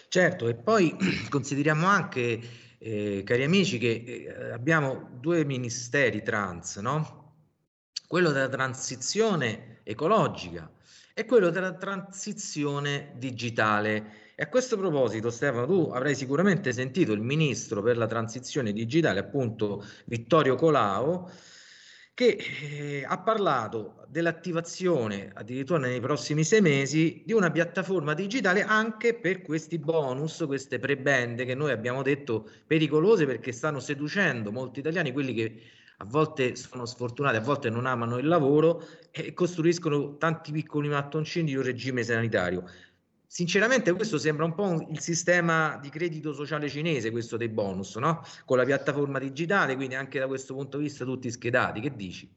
Certo, e poi consideriamo anche, eh, cari amici, che eh, abbiamo due ministeri trans, no? Quello della transizione ecologica è quello della transizione digitale. E a questo proposito, Stefano, tu avrai sicuramente sentito il ministro per la transizione digitale, appunto Vittorio Colao, che eh, ha parlato dell'attivazione addirittura nei prossimi sei mesi di una piattaforma digitale anche per questi bonus, queste prebende che noi abbiamo detto pericolose perché stanno seducendo molti italiani, quelli che a volte sono sfortunati, a volte non amano il lavoro e costruiscono tanti piccoli mattoncini di un regime sanitario. Sinceramente questo sembra un po' il sistema di credito sociale cinese, questo dei bonus, no? Con la piattaforma digitale, quindi anche da questo punto di vista tutti schedati, che dici?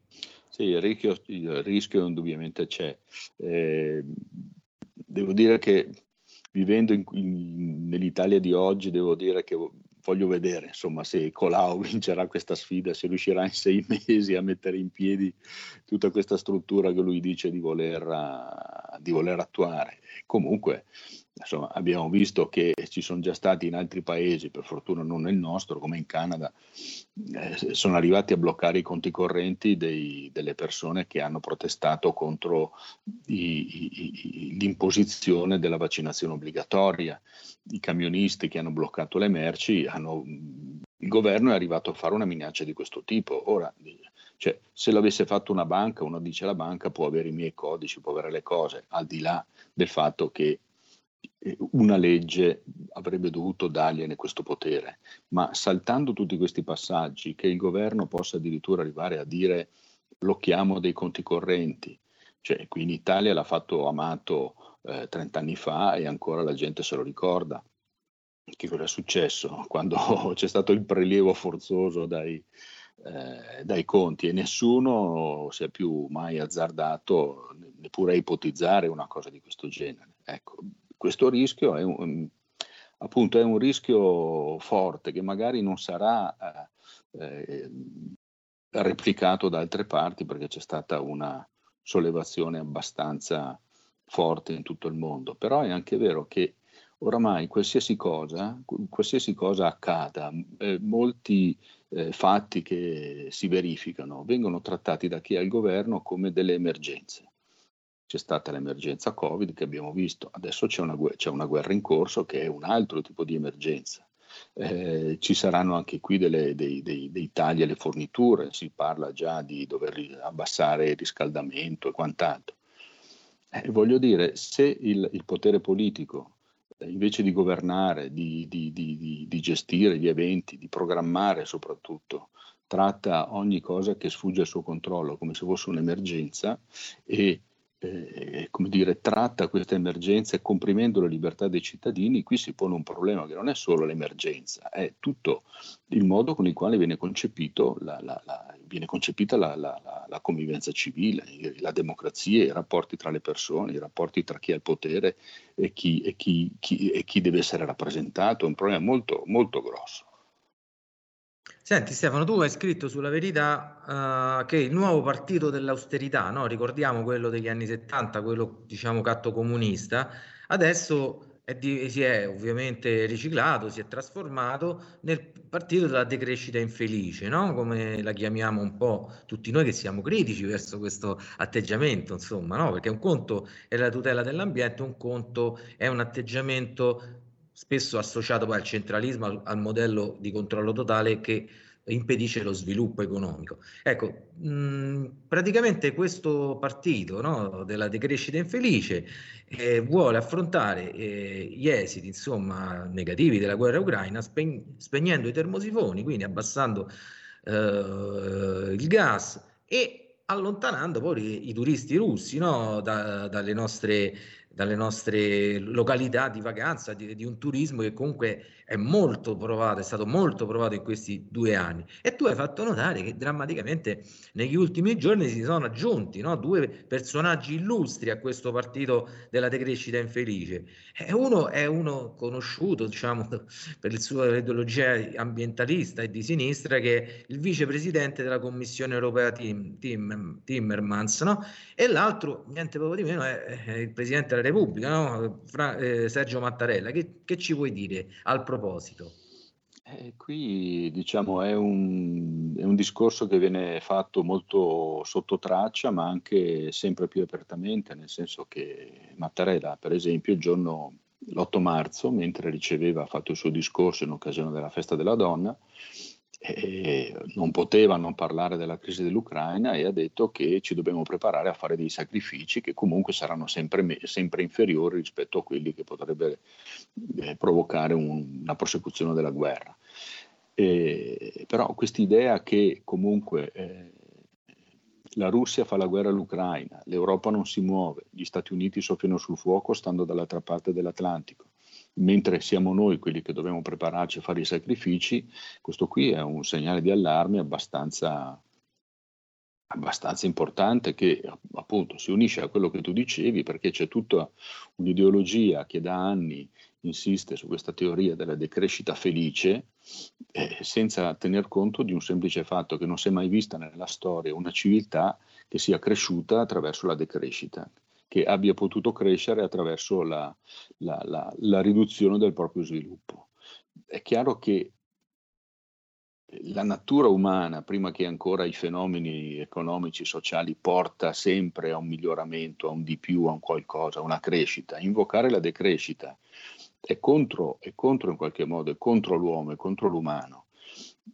Sì, il rischio, il rischio indubbiamente c'è. Eh, devo dire che vivendo in, in, nell'Italia di oggi, devo dire che voglio vedere insomma, se Colau vincerà questa sfida, se riuscirà in sei mesi a mettere in piedi tutta questa struttura che lui dice di voler, uh, di voler attuare. Comunque, insomma, abbiamo visto che ci sono già stati in altri paesi, per fortuna non nel nostro, come in Canada, eh, sono arrivati a bloccare i conti correnti dei, delle persone che hanno protestato contro i, i, l'imposizione della vaccinazione obbligatoria. I camionisti che hanno bloccato le merci, hanno, il governo è arrivato a fare una minaccia di questo tipo. Ora, cioè, se l'avesse fatto una banca, uno dice la banca può avere i miei codici, può avere le cose, al di là del fatto che una legge avrebbe dovuto dargliene questo potere, ma saltando tutti questi passaggi, che il governo possa addirittura arrivare a dire blocchiamo dei conti correnti, cioè qui in Italia l'ha fatto Amato eh, 30 anni fa e ancora la gente se lo ricorda. Che cosa è successo quando c'è stato il prelievo forzoso dai, eh, dai conti e nessuno si è più mai azzardato neppure a ipotizzare una cosa di questo genere. Ecco, questo rischio è un, appunto è un rischio forte che magari non sarà eh, eh, replicato da altre parti perché c'è stata una sollevazione abbastanza forte in tutto il mondo, però è anche vero che oramai qualsiasi cosa, qualsiasi cosa accada, eh, molti eh, fatti che si verificano vengono trattati da chi ha il governo come delle emergenze. C'è stata l'emergenza Covid che abbiamo visto, adesso c'è una, c'è una guerra in corso che è un altro tipo di emergenza. Eh, ci saranno anche qui delle, dei, dei, dei, tagli alle forniture, si parla già di dover abbassare il riscaldamento e quant'altro. Eh, voglio dire, se il, il potere politico invece di governare, di, di, di, di, gestire gli eventi, di programmare soprattutto, tratta ogni cosa che sfugge al suo controllo come se fosse un'emergenza e eh, come dire, tratta questa emergenza comprimendo la libertà dei cittadini, qui si pone un problema che non è solo l'emergenza, è tutto il modo con il quale viene, la, la, la, viene concepita la, convivenza civile, la democrazia, i rapporti tra le persone, i rapporti tra chi ha il potere e chi, e chi, chi, e chi deve essere rappresentato, è un problema molto, molto grosso. Senti Stefano, tu hai scritto sulla verità uh, che il nuovo partito dell'austerità, no? ricordiamo quello degli anni 70, quello diciamo catto comunista, adesso è di, si è ovviamente riciclato, si è trasformato nel partito della decrescita infelice, no? come la chiamiamo un po' tutti noi che siamo critici verso questo atteggiamento, insomma, no? perché un conto è la tutela dell'ambiente, un conto è un atteggiamento spesso associato poi al centralismo, al, al modello di controllo totale che impedisce lo sviluppo economico. Ecco, mh, praticamente questo partito no, della decrescita infelice eh, vuole affrontare eh, gli esiti insomma, negativi della guerra ucraina spe- spegnendo i termosifoni, quindi abbassando eh, il gas e allontanando poi i, i turisti russi no, da, dalle nostre dalle nostre località di vacanza, di, di, un turismo che comunque è molto provato, è stato molto provato in questi due anni. E tu hai fatto notare che drammaticamente negli ultimi giorni si sono aggiunti no? due personaggi illustri a questo partito della decrescita infelice. E uno è uno conosciuto, diciamo, per la sua ideologia ambientalista e di sinistra, che è il vicepresidente della Commissione europea Tim, Tim, Timmermans, no? e l'altro, niente poco di meno, è, è il presidente della Repubblica, no? Fra, eh, Sergio Mattarella. Che, che, ci vuoi dire al proposito? Eh, qui diciamo è un, è un, discorso che viene fatto molto sotto traccia, ma anche sempre più apertamente, nel senso che Mattarella, per esempio, il giorno l'8 marzo, mentre riceveva, ha fatto il suo discorso in occasione della festa della donna, eh, non poteva non parlare della crisi dell'Ucraina e ha detto che ci dobbiamo preparare a fare dei sacrifici che comunque saranno sempre, sempre inferiori rispetto a quelli che potrebbe eh, provocare un, una prosecuzione della guerra. Eh, però quest'idea che comunque eh, la Russia fa la guerra all'Ucraina, l'Europa non si muove, gli Stati Uniti soffiano sul fuoco stando dall'altra parte dell'Atlantico, mentre siamo noi quelli che dobbiamo prepararci a fare i sacrifici, questo qui è un segnale di allarme abbastanza, abbastanza importante che appunto si unisce a quello che tu dicevi perché c'è tutta un'ideologia che da anni insiste su questa teoria della decrescita felice eh, senza tener conto di un semplice fatto che non si è mai vista nella storia una civiltà che sia cresciuta attraverso la decrescita che abbia potuto crescere attraverso la, la, la, la riduzione del proprio sviluppo. È chiaro che la natura umana, prima che ancora i fenomeni economici, sociali, porta sempre a un miglioramento, a un di più, a un qualcosa, a una crescita. Invocare la decrescita è contro, è contro in qualche modo, è contro l'uomo, è contro l'umano.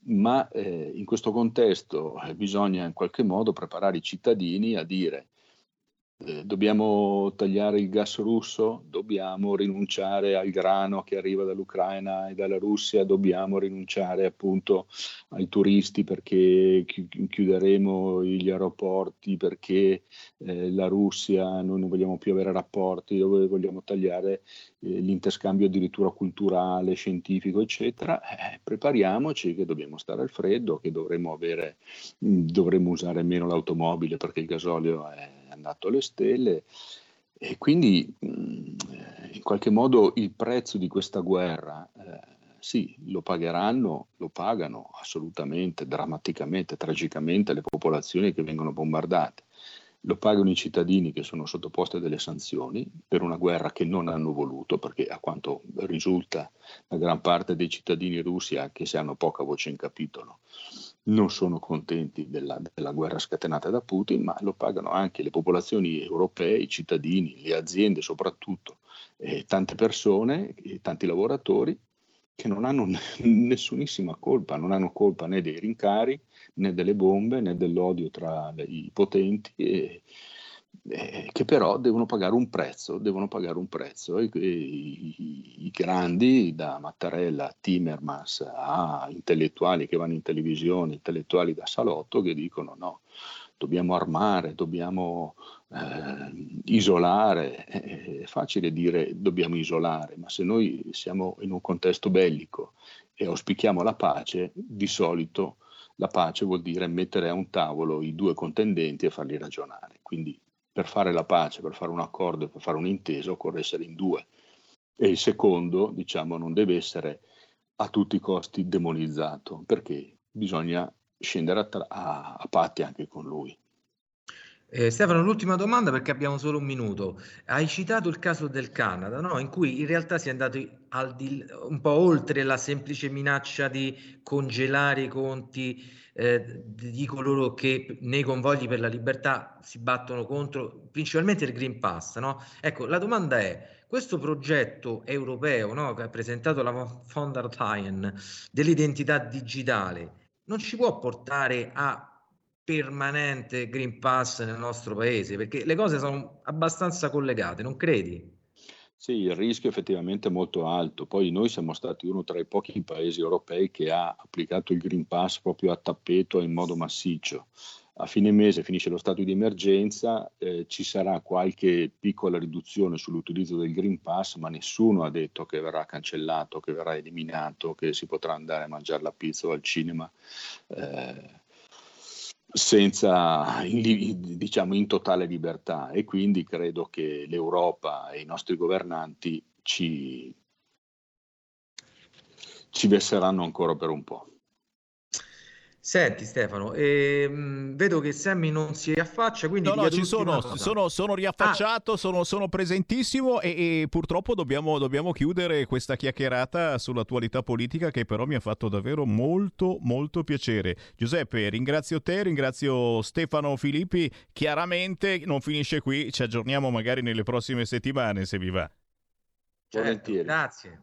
Ma eh, in questo contesto eh, bisogna in qualche modo preparare i cittadini a dire eh, dobbiamo tagliare il gas russo, dobbiamo rinunciare al grano che arriva dall'Ucraina e dalla Russia, dobbiamo rinunciare appunto ai turisti perché chiuderemo gli aeroporti, perché eh, la Russia noi non vogliamo più avere rapporti, dove vogliamo tagliare eh, l'interscambio addirittura culturale, scientifico, eccetera. Eh, prepariamoci che dobbiamo stare al freddo, che dovremo, avere, dovremo usare meno l'automobile perché il gasolio è andato alle stelle e quindi mm, in qualche modo il prezzo di questa guerra eh, sì, lo pagheranno, lo pagano assolutamente, drammaticamente, tragicamente le popolazioni che vengono bombardate. Lo pagano i cittadini che sono sottoposti a delle sanzioni per una guerra che non hanno voluto, perché a quanto risulta la gran parte dei cittadini russi, anche se hanno poca voce in capitolo, non sono contenti della, della guerra scatenata da Putin, ma lo pagano anche le popolazioni europee, i cittadini, le aziende soprattutto, e tante persone, e tanti lavoratori che non hanno nessunissima colpa, non hanno colpa né dei rincari né delle bombe né dell'odio tra i potenti, e, e, che però devono pagare un prezzo, devono pagare un prezzo. E, i, i, grandi, da Mattarella a Timmermans a intellettuali che vanno in televisione, intellettuali da salotto, che dicono no, dobbiamo armare, dobbiamo eh, isolare. È facile dire dobbiamo isolare, ma se noi siamo in un contesto bellico e auspichiamo la pace, di solito la pace vuol dire mettere a un tavolo i due contendenti e farli ragionare. Quindi per fare la pace, per fare un accordo e per fare un'intesa occorre essere in due. E il secondo, diciamo, non deve essere a tutti i costi demonizzato, perché bisogna scendere a, tra- a, a patti anche con lui. Eh, Stefano, l'ultima domanda perché abbiamo solo un minuto. Hai citato il caso del Canada, no? in cui in realtà si è andati di, un po' oltre la semplice minaccia di congelare i conti eh, di coloro che nei convogli per la libertà si battono contro principalmente il Green Pass. No? Ecco, la domanda è, questo progetto europeo no, che ha presentato la von der Leyen dell'identità digitale non ci può portare a permanente Green Pass nel nostro paese? Perché le cose sono abbastanza collegate, non credi? Sì, il rischio effettivamente è molto alto. Poi noi siamo stati uno tra i pochi paesi europei che ha applicato il Green Pass proprio a tappeto e in modo massiccio. A fine mese finisce lo stato di emergenza, eh, ci sarà qualche piccola riduzione sull'utilizzo del Green Pass, ma nessuno ha detto che verrà cancellato, che verrà eliminato, che si potrà andare a mangiare la pizza o al cinema. Eh, senza, diciamo, in totale libertà e quindi credo che l'Europa e i nostri governanti ci, ci vesseranno ancora per un po'. Senti Stefano, ehm, vedo che Sammy non si riaffaccia, quindi No, no, ci sono, sono, sono riaffacciato, Ah. sono, sono presentissimo e, e purtroppo dobbiamo, dobbiamo chiudere questa chiacchierata sull'attualità politica che però mi ha fatto davvero molto, molto piacere. Giuseppe, ringrazio te, ringrazio Stefano Filippi. Chiaramente non finisce qui, ci aggiorniamo magari nelle prossime settimane se vi va. Certo, grazie.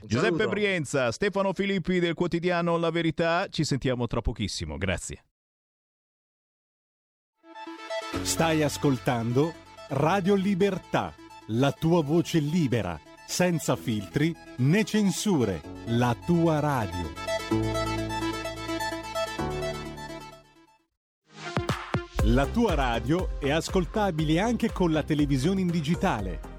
Giuseppe saluto. Brienza, Stefano Filippi del quotidiano La Verità, ci sentiamo tra pochissimo, grazie. Stai ascoltando Radio Libertà, la tua voce libera, senza filtri né censure, la tua radio. La tua radio è ascoltabile anche con la televisione in digitale.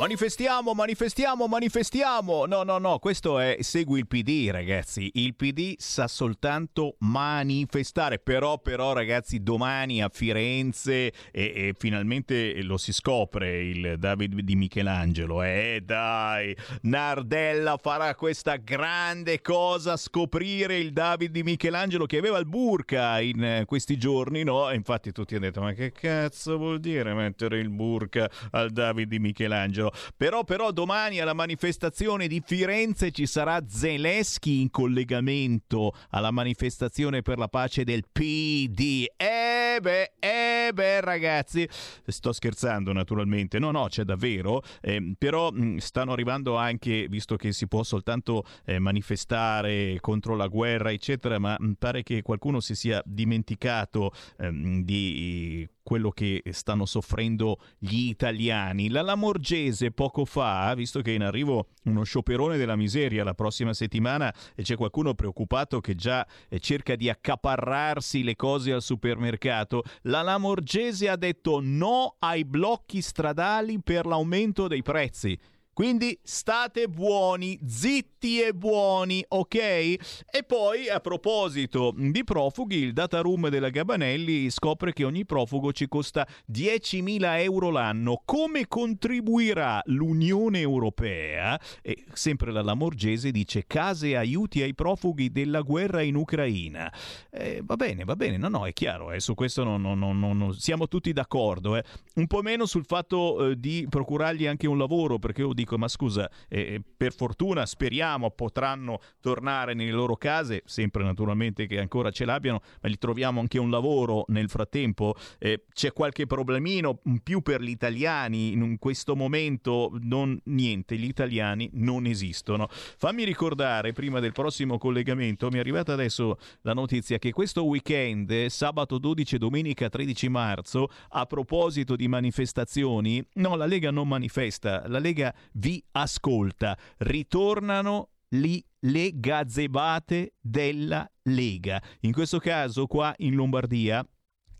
Manifestiamo, manifestiamo, manifestiamo. No, no, no, questo è segui il PD, ragazzi. Il PD sa soltanto manifestare. Però, però, ragazzi, domani a Firenze e, e finalmente lo si scopre il David di Michelangelo. Eh, dai, Nardella farà questa grande cosa, scoprire il David di Michelangelo che aveva il burka in eh, questi giorni, no? Infatti tutti hanno detto, ma che cazzo vuol dire mettere il burka al David di Michelangelo? Però, però domani alla manifestazione di Firenze ci sarà Zelensky in collegamento alla manifestazione per la pace del PD. Eh beh, eh beh ragazzi, sto scherzando naturalmente, no no c'è davvero, ehm, però mh, stanno arrivando anche, visto che si può soltanto eh, manifestare contro la guerra eccetera, ma mh, pare che qualcuno si sia dimenticato ehm, di quello che stanno soffrendo gli italiani. La Lamorgese poco fa, visto che è in arrivo uno scioperone della miseria la prossima settimana e c'è qualcuno preoccupato che già eh, cerca di accaparrarsi le cose al supermercato, la Lamorgese ha detto no ai blocchi stradali per l'aumento dei prezzi. Quindi state buoni, zitti e buoni, ok? E poi a proposito di profughi, il data room della Gabanelli scopre che ogni profugo ci costa 10.000 euro l'anno. Come contribuirà l'Unione Europea? E sempre la Lamorgese dice case aiuti ai profughi della guerra in Ucraina. Eh, va bene, va bene, no, no, è chiaro, eh, su questo non, non- non- non- siamo tutti d'accordo. eh. Un po' meno sul fatto eh, di procurargli anche un lavoro, perché io dico, ma scusa, eh, per fortuna speriamo potranno tornare nelle loro case, sempre naturalmente che ancora ce l'abbiano, ma gli troviamo anche un lavoro nel frattempo. Eh, c'è qualche problemino in più per gli italiani in questo momento? Non, niente, gli italiani non esistono. Fammi ricordare, prima del prossimo collegamento, mi è arrivata adesso la notizia che questo weekend, sabato 12 e domenica 13 marzo, a proposito di manifestazioni, no, la Lega non manifesta, la Lega vi ascolta. Ritornano lì le gazebate della Lega. In questo caso qua in Lombardia,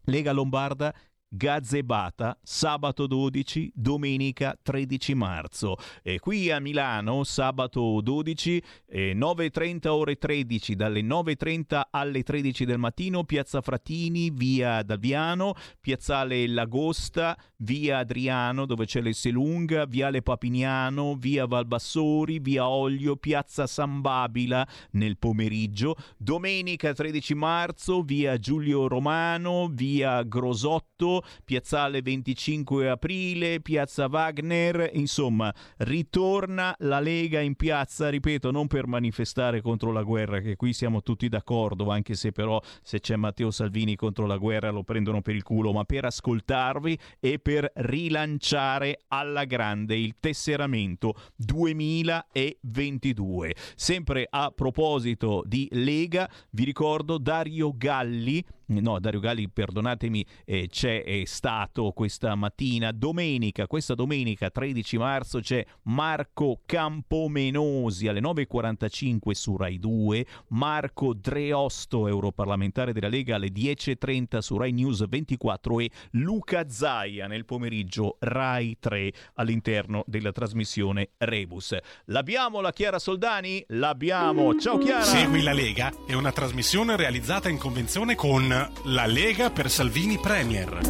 Lega Lombarda Gazebata sabato 12, domenica 13 marzo. E qui a Milano sabato 12, eh, 9.30 ore 13, dalle 9.30 alle 13 del mattino, Piazza Fratini, via Daviano, Piazzale Lagosta, via Adriano dove c'è l'Esselunga, viale Papignano, via Valbassori, via Olio, Piazza San Babila nel pomeriggio. Domenica 13 marzo, via Giulio Romano, via Grosotto, Piazzale 25 aprile, Piazza Wagner, insomma, ritorna la Lega in piazza, ripeto, non per manifestare contro la guerra, che qui siamo tutti d'accordo, anche se però se c'è Matteo Salvini contro la guerra lo prendono per il culo, ma per ascoltarvi e per rilanciare alla grande il tesseramento 2022. Sempre a proposito di Lega, vi ricordo Dario Galli no, Dario Galli, perdonatemi, eh, c'è è stato questa mattina, domenica, questa domenica 13 marzo c'è Marco Campomenosi alle 9.45 su Rai 2, Marco Dreosto, europarlamentare della Lega alle 10.30 su Rai News 24 e Luca Zaia nel pomeriggio Rai 3 all'interno della trasmissione Rebus. L'abbiamo la Chiara Soldani? L'abbiamo. Ciao Chiara. Segui la Lega è una trasmissione realizzata in convenzione con La Lega per Salvini Premier.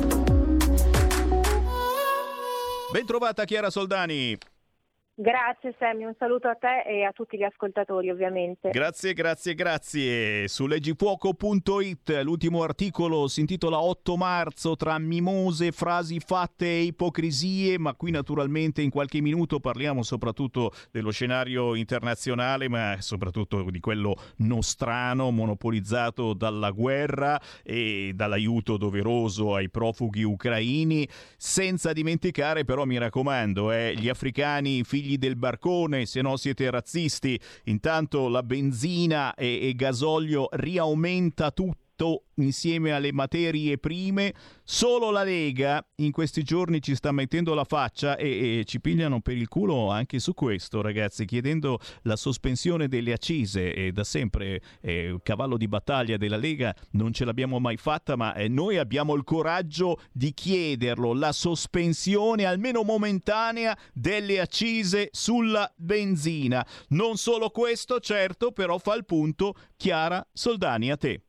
Bentrovata Chiara Soldani. Grazie Sammy, un saluto a te e a tutti gli ascoltatori ovviamente. Grazie, grazie, grazie. Su leggifuoco.it l'ultimo articolo si intitola 8 marzo tra mimose, frasi fatte e ipocrisie, ma qui naturalmente in qualche minuto parliamo soprattutto dello scenario internazionale, ma soprattutto di quello nostrano, monopolizzato dalla guerra e dall'aiuto doveroso ai profughi ucraini, senza dimenticare però, mi raccomando, eh, gli africani figli figli del barcone, se no siete razzisti. Intanto la benzina e, e gasolio riaumenta tutto insieme alle materie prime. Solo la Lega in questi giorni ci sta mettendo la faccia e, e, ci pigliano per il culo anche su questo, ragazzi, chiedendo la sospensione delle accise. E da sempre eh, cavallo di battaglia della Lega non ce l'abbiamo mai fatta, ma eh, noi abbiamo il coraggio di chiederlo, la sospensione almeno momentanea delle accise sulla benzina. Non solo questo, certo, però fa il punto Chiara Soldani a te.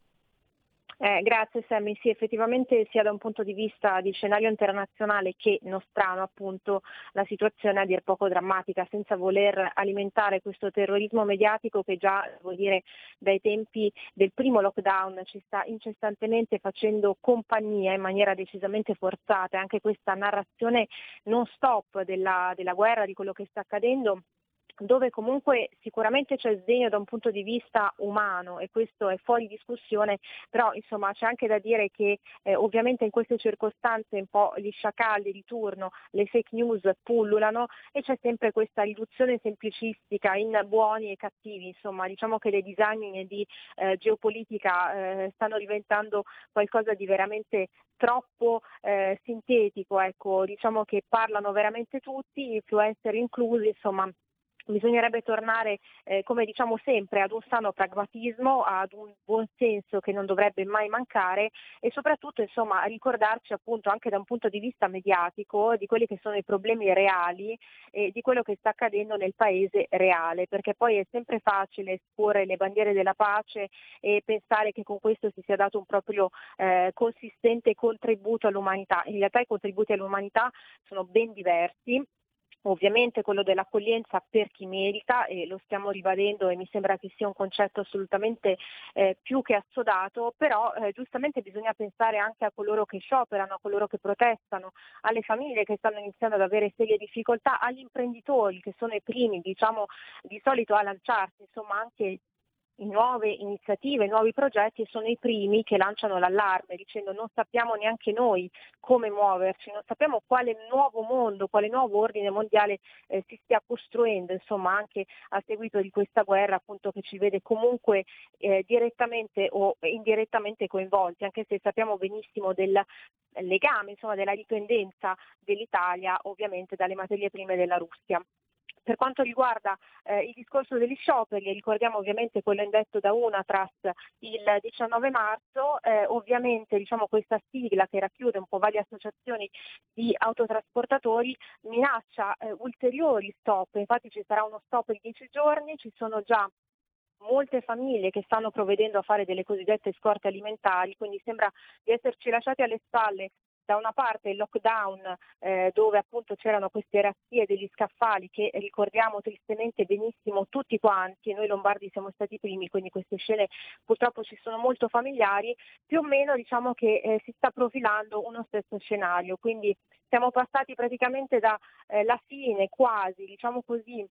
Eh, grazie Sammy, sì effettivamente sia da un punto di vista di scenario internazionale che nostrano appunto la situazione a dir poco drammatica senza voler alimentare questo terrorismo mediatico che già devo dire dai tempi del primo lockdown ci sta incessantemente facendo compagnia in maniera decisamente forzata, anche questa narrazione non stop della, della guerra, di quello che sta accadendo dove comunque sicuramente c'è sdegno da un punto di vista umano e questo è fuori discussione, però insomma c'è anche da dire che eh, ovviamente in queste circostanze un po' gli sciacalli di turno, le fake news pullulano e c'è sempre questa riduzione semplicistica in buoni e cattivi, insomma diciamo che le disamine di eh, geopolitica eh, stanno diventando qualcosa di veramente troppo eh, sintetico, ecco, diciamo che parlano veramente tutti, influencer inclusi, insomma bisognerebbe tornare, eh, come diciamo sempre, ad un sano pragmatismo, ad un buon senso che non dovrebbe mai mancare e soprattutto insomma, ricordarci appunto anche da un punto di vista mediatico di quelli che sono i problemi reali e di quello che sta accadendo nel paese reale, perché poi è sempre facile esporre le bandiere della pace e pensare che con questo si sia dato un proprio eh, consistente contributo all'umanità. In realtà i contributi all'umanità sono ben diversi ovviamente quello dell'accoglienza per chi merita e lo stiamo ribadendo e mi sembra che sia un concetto assolutamente eh, più che assodato, però eh, giustamente bisogna pensare anche a coloro che scioperano, a coloro che protestano, alle famiglie che stanno iniziando ad avere serie difficoltà, agli imprenditori che sono i primi diciamo di solito a lanciarsi, insomma anche nuove iniziative, nuovi progetti sono i primi che lanciano l'allarme dicendo non sappiamo neanche noi come muoverci, non sappiamo quale nuovo mondo, quale nuovo ordine mondiale eh, si stia costruendo, insomma anche a seguito di questa guerra appunto che ci vede comunque eh, direttamente o indirettamente coinvolti, anche se sappiamo benissimo del legame, insomma della dipendenza dell'Italia ovviamente dalle materie prime della Russia. Per quanto riguarda eh, il discorso degli scioperi, ricordiamo ovviamente quello indetto da Unatras il 19 marzo, eh, ovviamente diciamo, questa sigla che racchiude un po' varie associazioni di autotrasportatori minaccia eh, ulteriori stop, infatti ci sarà uno stop di 10 giorni, ci sono già molte famiglie che stanno provvedendo a fare delle cosiddette scorte alimentari, quindi sembra di esserci lasciati alle spalle da una parte il lockdown eh, dove appunto c'erano queste razzie degli scaffali che ricordiamo tristemente benissimo tutti quanti, noi lombardi siamo stati i primi, quindi queste scene purtroppo ci sono molto familiari, più o meno diciamo che eh, si sta profilando uno stesso scenario, quindi siamo passati praticamente dalla eh, fine quasi, diciamo così,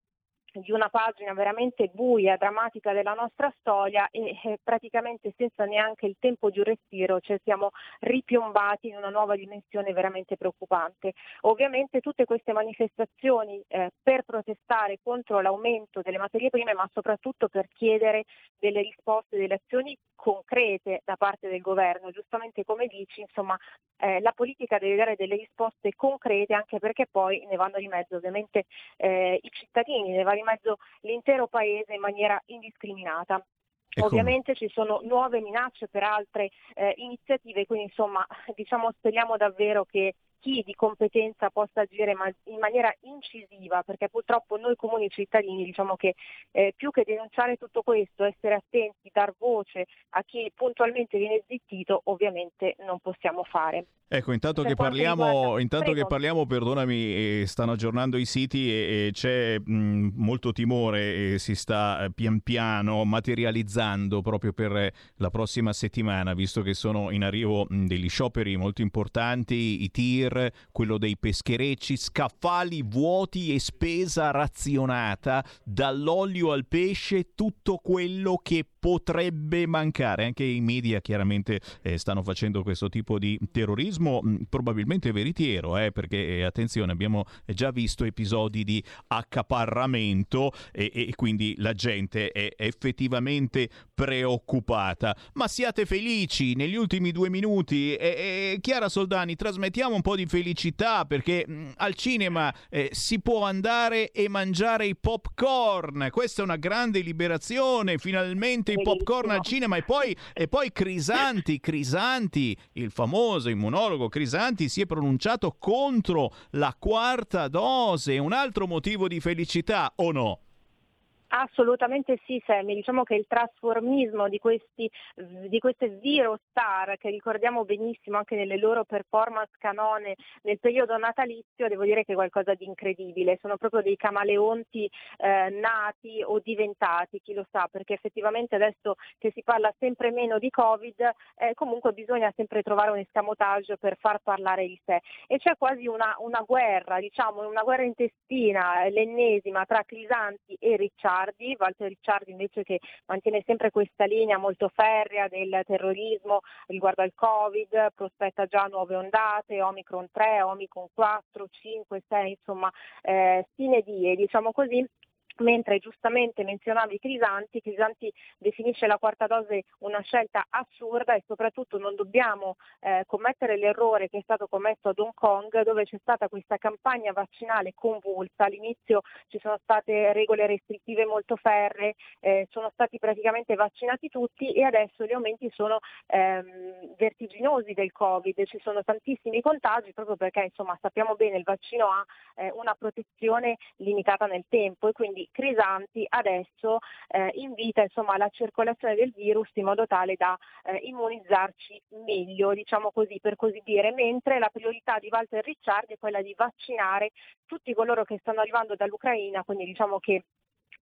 di una pagina veramente buia, drammatica della nostra storia e eh, praticamente senza neanche il tempo di un respiro ci siamo ripiombati in una nuova dimensione veramente preoccupante. Ovviamente tutte queste manifestazioni eh, per protestare contro l'aumento delle materie prime ma soprattutto per chiedere delle risposte, delle azioni concrete da parte del governo. Giustamente come dici, insomma, eh, la politica deve dare delle risposte concrete anche perché poi ne vanno di mezzo ovviamente eh, i cittadini, ne va di mezzo l'intero paese in maniera indiscriminata. Ecco. Ovviamente ci sono nuove minacce per altre eh, iniziative, quindi insomma diciamo speriamo davvero che chi di competenza possa agire in maniera incisiva, perché purtroppo noi comuni cittadini diciamo che eh, più che denunciare tutto questo, essere attenti, dar voce a chi puntualmente viene zittito, ovviamente non possiamo fare. Ecco, intanto, che parliamo, intanto che parliamo, perdonami, eh, stanno aggiornando i siti e, e c'è mh, molto timore e si sta eh, pian piano materializzando proprio per la prossima settimana, visto che sono in arrivo mh, degli scioperi molto importanti, i tir, quello dei pescherecci, scaffali vuoti e spesa razionata, dall'olio al pesce, tutto quello che potrebbe mancare. Anche i media chiaramente eh, stanno facendo questo tipo di terrorismo, mh, probabilmente veritiero, eh, perché eh, attenzione, abbiamo già visto episodi di accaparramento e, e quindi la gente è effettivamente preoccupata. Ma siate felici, negli ultimi due minuti, e, Chiara Soldani, trasmettiamo un po' di felicità perché mh, al cinema eh, si può andare e mangiare i popcorn. Questa è una grante liberazione, finalmente i popcorn al cinema e poi, e poi Crisanti, Crisanti, il famoso immunologo Crisanti si è pronunciato contro la quarta dose, un altro motivo di felicità o no? Assolutamente sì, Sammy. Diciamo che il trasformismo di, questi, di queste zero star, che ricordiamo benissimo anche nelle loro performance canone nel periodo natalizio, devo dire che è qualcosa di incredibile. Sono proprio dei camaleonti eh, nati o diventati, chi lo sa, perché effettivamente adesso che si parla sempre meno di Covid, eh, comunque bisogna sempre trovare un escamotage per far parlare di sé. E c'è quasi una, una guerra, diciamo, una guerra intestina, l'ennesima tra Crisanti e Ricciardi Ricciardi, Walter Ricciardi invece che mantiene sempre questa linea molto ferrea del terrorismo riguardo al Covid, prospetta già nuove ondate, Omicron 3, Omicron 4, 5, 6, insomma eh, sine die, diciamo così, mentre giustamente menzionavi Crisanti, Crisanti definisce la quarta dose una scelta assurda e soprattutto non dobbiamo eh, commettere l'errore che è stato commesso ad Hong Kong dove c'è stata questa campagna vaccinale convulsa, all'inizio ci sono state regole restrittive molto ferre, eh, sono stati praticamente vaccinati tutti e adesso gli aumenti sono ehm, vertiginosi del Covid, ci sono tantissimi contagi proprio perché insomma sappiamo bene il vaccino ha eh, una protezione limitata nel tempo e quindi Crisanti adesso eh, invita insomma, alla circolazione del virus in modo tale da eh, immunizzarci meglio, diciamo così, per così dire, mentre la priorità di Walter Ricciardi è quella di vaccinare tutti coloro che stanno arrivando dall'Ucraina, quindi diciamo che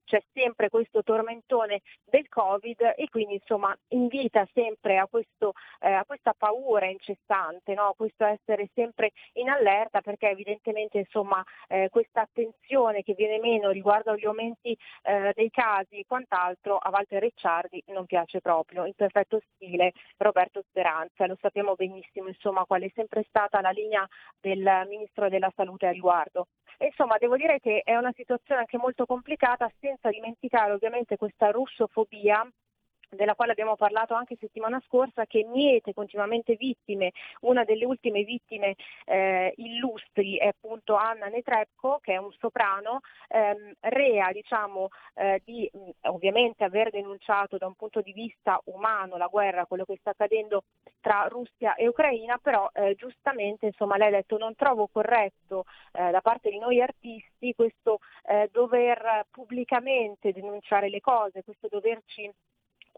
c'è sempre questo tormentone del Covid e quindi insomma invita sempre a, questo, eh, a questa paura incessante, no? questo essere sempre in allerta perché evidentemente insomma eh, questa attenzione che viene meno riguardo agli aumenti eh, dei casi e quant'altro a Walter Ricciardi non piace proprio, in perfetto stile Roberto Speranza, lo sappiamo benissimo insomma qual è sempre stata la linea del Ministro della Salute a riguardo. Insomma devo dire che è una situazione anche molto complicata senza dimenticare ovviamente questa russofobia della quale abbiamo parlato anche settimana scorsa, che miete continuamente vittime. Una delle ultime vittime eh, illustri è appunto Anna Netrebko, che è un soprano, ehm, rea diciamo, eh, di ovviamente aver denunciato da un punto di vista umano la guerra, quello che sta accadendo tra Russia e Ucraina, però eh, giustamente insomma, lei ha detto non trovo corretto eh, da parte di noi artisti questo eh, dover pubblicamente denunciare le cose, questo doverci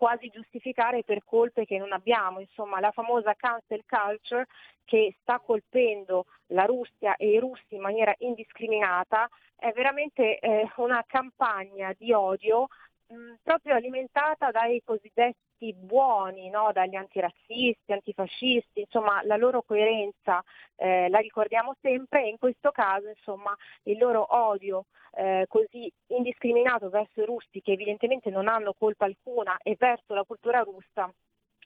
quasi giustificare per colpe che non abbiamo, insomma la famosa cancel culture che sta colpendo la Russia e i russi in maniera indiscriminata è veramente eh, una campagna di odio mh, proprio alimentata dai cosiddetti buoni, no? dagli antirazzisti, antifascisti, insomma la loro coerenza eh, la ricordiamo sempre e in questo caso insomma il loro odio eh, così indiscriminato verso i russi che evidentemente non hanno colpa alcuna e verso la cultura russa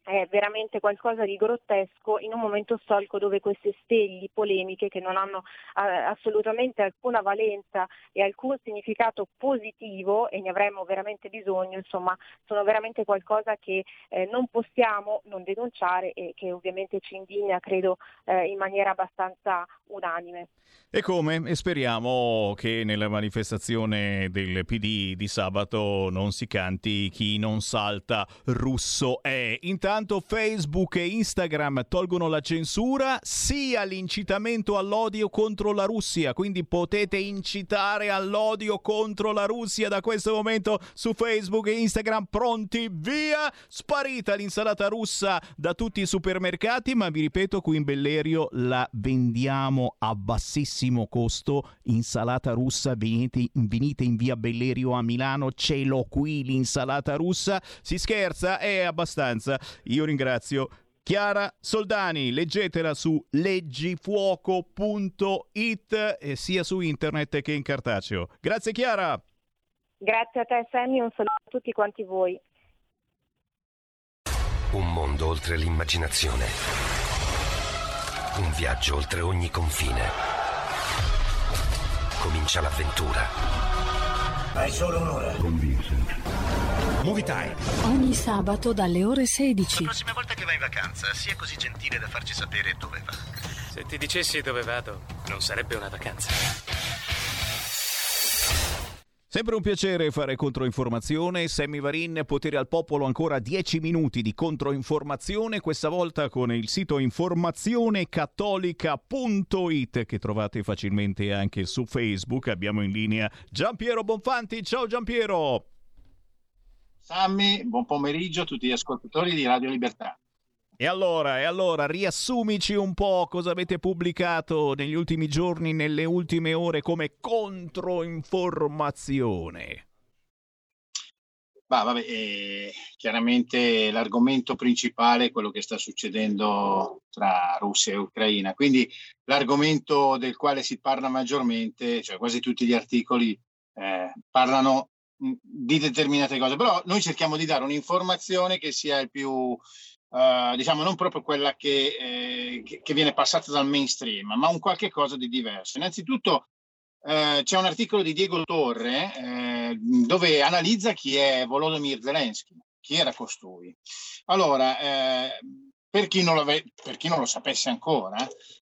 è veramente qualcosa di grottesco in un momento storico dove queste steli polemiche che non hanno eh, assolutamente alcuna valenza e alcun significato positivo e ne avremmo veramente bisogno, insomma, sono veramente qualcosa che eh, non possiamo non denunciare e che ovviamente ci indigna, credo, eh, in maniera abbastanza unanime. E come? E speriamo che nella manifestazione del PD di sabato non si canti chi non salta russo è. Intanto Facebook e Instagram tolgono la censura sia l'incitamento all'odio contro la Russia, quindi potete incitare all'odio contro la Russia da questo momento su Facebook e Instagram pronti via. Sparita l'insalata russa da tutti i supermercati, ma vi ripeto qui in Bellerio la vendiamo a bassissimo costo, insalata russa, venite, venite in via Bellerio a Milano, ce l'ho qui l'insalata russa, si scherza? È abbastanza. Io ringrazio Chiara Soldani, leggetela su leggifuoco.it eh, sia su internet che in cartaceo. Grazie Chiara. Grazie a te Sammy, un saluto a tutti quanti voi. Un mondo oltre l'immaginazione. Un viaggio oltre ogni confine. Comincia l'avventura. Hai solo un'ora. Con Vincent. Movie time. Ogni sabato dalle ore 16. La prossima volta che vai in vacanza, sia così gentile da farci sapere dove va. Se ti dicessi dove vado, non sarebbe una vacanza. Sempre un piacere fare controinformazione. Sammy Varin, potere al popolo, ancora 10 minuti di controinformazione, questa volta con il sito informazionecattolica.it che trovate facilmente anche su Facebook. Abbiamo in linea Giampiero Bonfanti. Ciao Giampiero! Sammy, buon pomeriggio a tutti gli ascoltatori di Radio Libertà. E allora, e allora, riassumici un po' cosa avete pubblicato negli ultimi giorni, nelle ultime ore come controinformazione. Bah, vabbè, eh, chiaramente l'argomento principale è quello che sta succedendo tra Russia e Ucraina, quindi l'argomento del quale si parla maggiormente, cioè quasi tutti gli articoli eh, parlano di determinate cose, però noi cerchiamo di dare un'informazione che sia il più Uh, diciamo non proprio quella che, eh, che, viene passata dal mainstream, ma un qualche cosa di diverso. Innanzitutto uh, c'è un articolo di Diego Torre eh, dove analizza chi è Volodymyr Zelensky, chi era costui. Allora, eh, per, chi per, chi non lo sapesse ancora,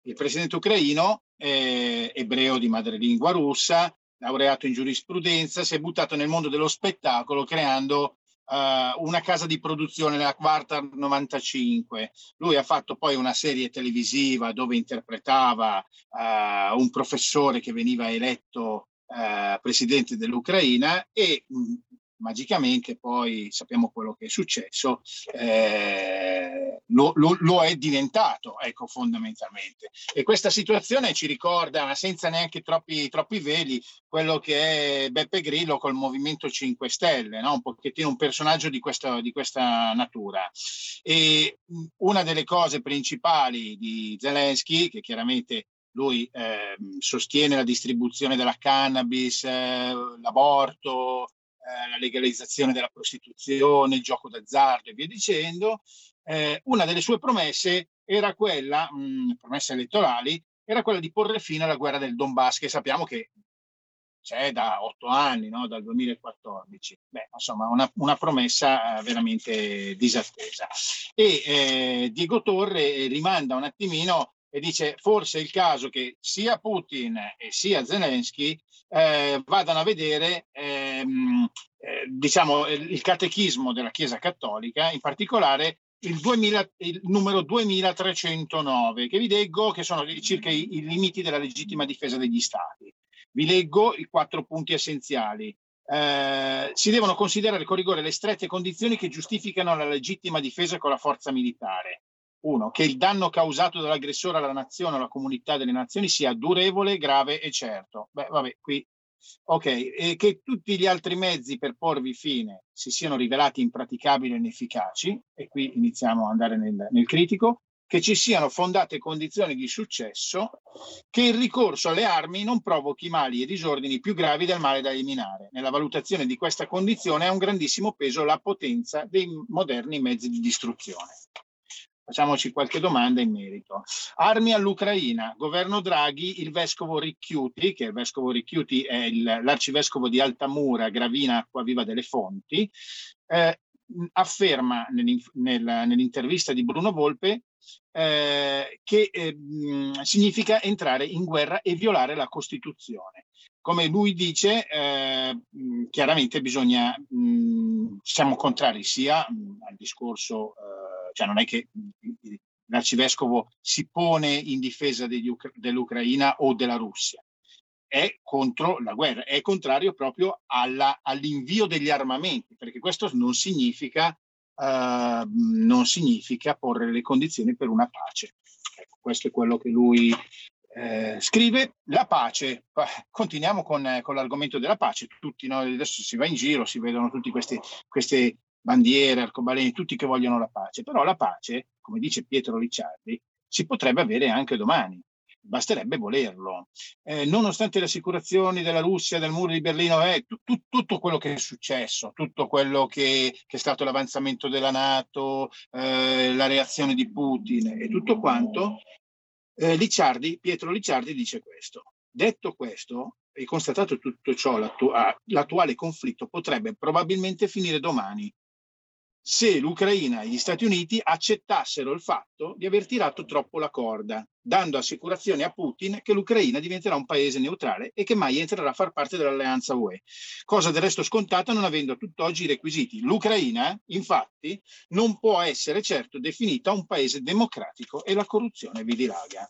il presidente ucraino, ebreo di madrelingua russa, laureato in giurisprudenza, si è buttato nel mondo dello spettacolo creando uh, una casa di produzione, la Quarta 95. Lui ha fatto poi una serie televisiva dove interpretava uh, un professore che veniva eletto uh, presidente dell'Ucraina e mh, magicamente poi sappiamo quello che è successo, eh, lo, lo, lo, è diventato, ecco, fondamentalmente. E questa situazione ci ricorda, senza neanche troppi, troppi veli, quello che è Beppe Grillo col Movimento 5 Stelle, no? un pochettino un personaggio di questa, di questa natura. E una delle cose principali di Zelensky, che chiaramente lui eh, sostiene la distribuzione della cannabis, eh, l'aborto, eh, la legalizzazione della prostituzione, il gioco d'azzardo e via dicendo, eh, una delle sue promesse era quella, mh, promesse elettorali, era quella di porre fine alla guerra del Donbass, che sappiamo che c'è da otto anni, no? dal 2014. Beh, insomma, una, una promessa eh, veramente disattesa. E eh, Diego Torre rimanda un attimino e dice forse è il caso che sia Putin e sia Zelensky eh, vadano a vedere ehm, eh, diciamo, il catechismo della Chiesa Cattolica, in particolare il, 2000, il, numero 2309, che vi leggo, che sono circa i, i, limiti della legittima difesa degli Stati. Vi leggo i quattro punti essenziali. Eh, si devono considerare con rigore le strette condizioni che giustificano la legittima difesa con la forza militare. Uno, che il danno causato dall'aggressore alla nazione o alla comunità delle nazioni sia durevole, grave e certo. Beh, vabbè, qui Ok, e che tutti gli altri mezzi per porvi fine si siano rivelati impraticabili e inefficaci, e qui iniziamo ad andare nel, nel critico, che ci siano fondate condizioni di successo, che il ricorso alle armi non provochi mali e disordini più gravi del male da eliminare. Nella valutazione di questa condizione ha un grandissimo peso la potenza dei moderni mezzi di distruzione. Facciamoci qualche domanda in merito. Armi all'Ucraina, governo Draghi, il vescovo Ricchiuti, che il vescovo Ricchiuti è il, l'arcivescovo di Altamura, Gravina, Acquaviva delle Fonti, eh, afferma nel, nel, nell'intervista di Bruno Volpe eh, che eh, significa entrare in guerra e violare la Costituzione. Come lui dice, eh, chiaramente bisogna, mh, siamo contrari sia al discorso eh, cioè non è che l'arcivescovo si pone in difesa dell'Ucraina o della Russia, è contro la guerra, è contrario proprio alla, all'invio degli armamenti, perché questo non significa, uh, non significa porre le condizioni per una pace. Ecco, questo è quello che lui eh, scrive. La pace, continuiamo con, con, l'argomento della pace, tutti noi adesso si va in giro, si vedono tutti questi, questi bandiere, arcobaleni, tutti che vogliono la pace, però la pace, come dice Pietro Licciardi, si potrebbe avere anche domani, basterebbe volerlo. Eh, nonostante le assicurazioni della Russia, del muro di Berlino, eh, tu, tu, tutto quello che è successo, tutto quello che, che è stato l'avanzamento della Nato, eh, la reazione di Putin e tutto quanto, eh, Licciardi, Pietro Licciardi dice questo. Detto questo, e constatato tutto ciò, l'attu- l'attuale conflitto potrebbe probabilmente finire domani se l'Ucraina e gli Stati Uniti accettassero il fatto di aver tirato troppo la corda, dando assicurazioni a Putin che l'Ucraina diventerà un paese neutrale e che mai entrerà a far parte dell'alleanza UE, cosa del resto scontata non avendo tutt'oggi i requisiti. L'Ucraina, infatti, non può essere certo definita un paese democratico e la corruzione vi dilaga.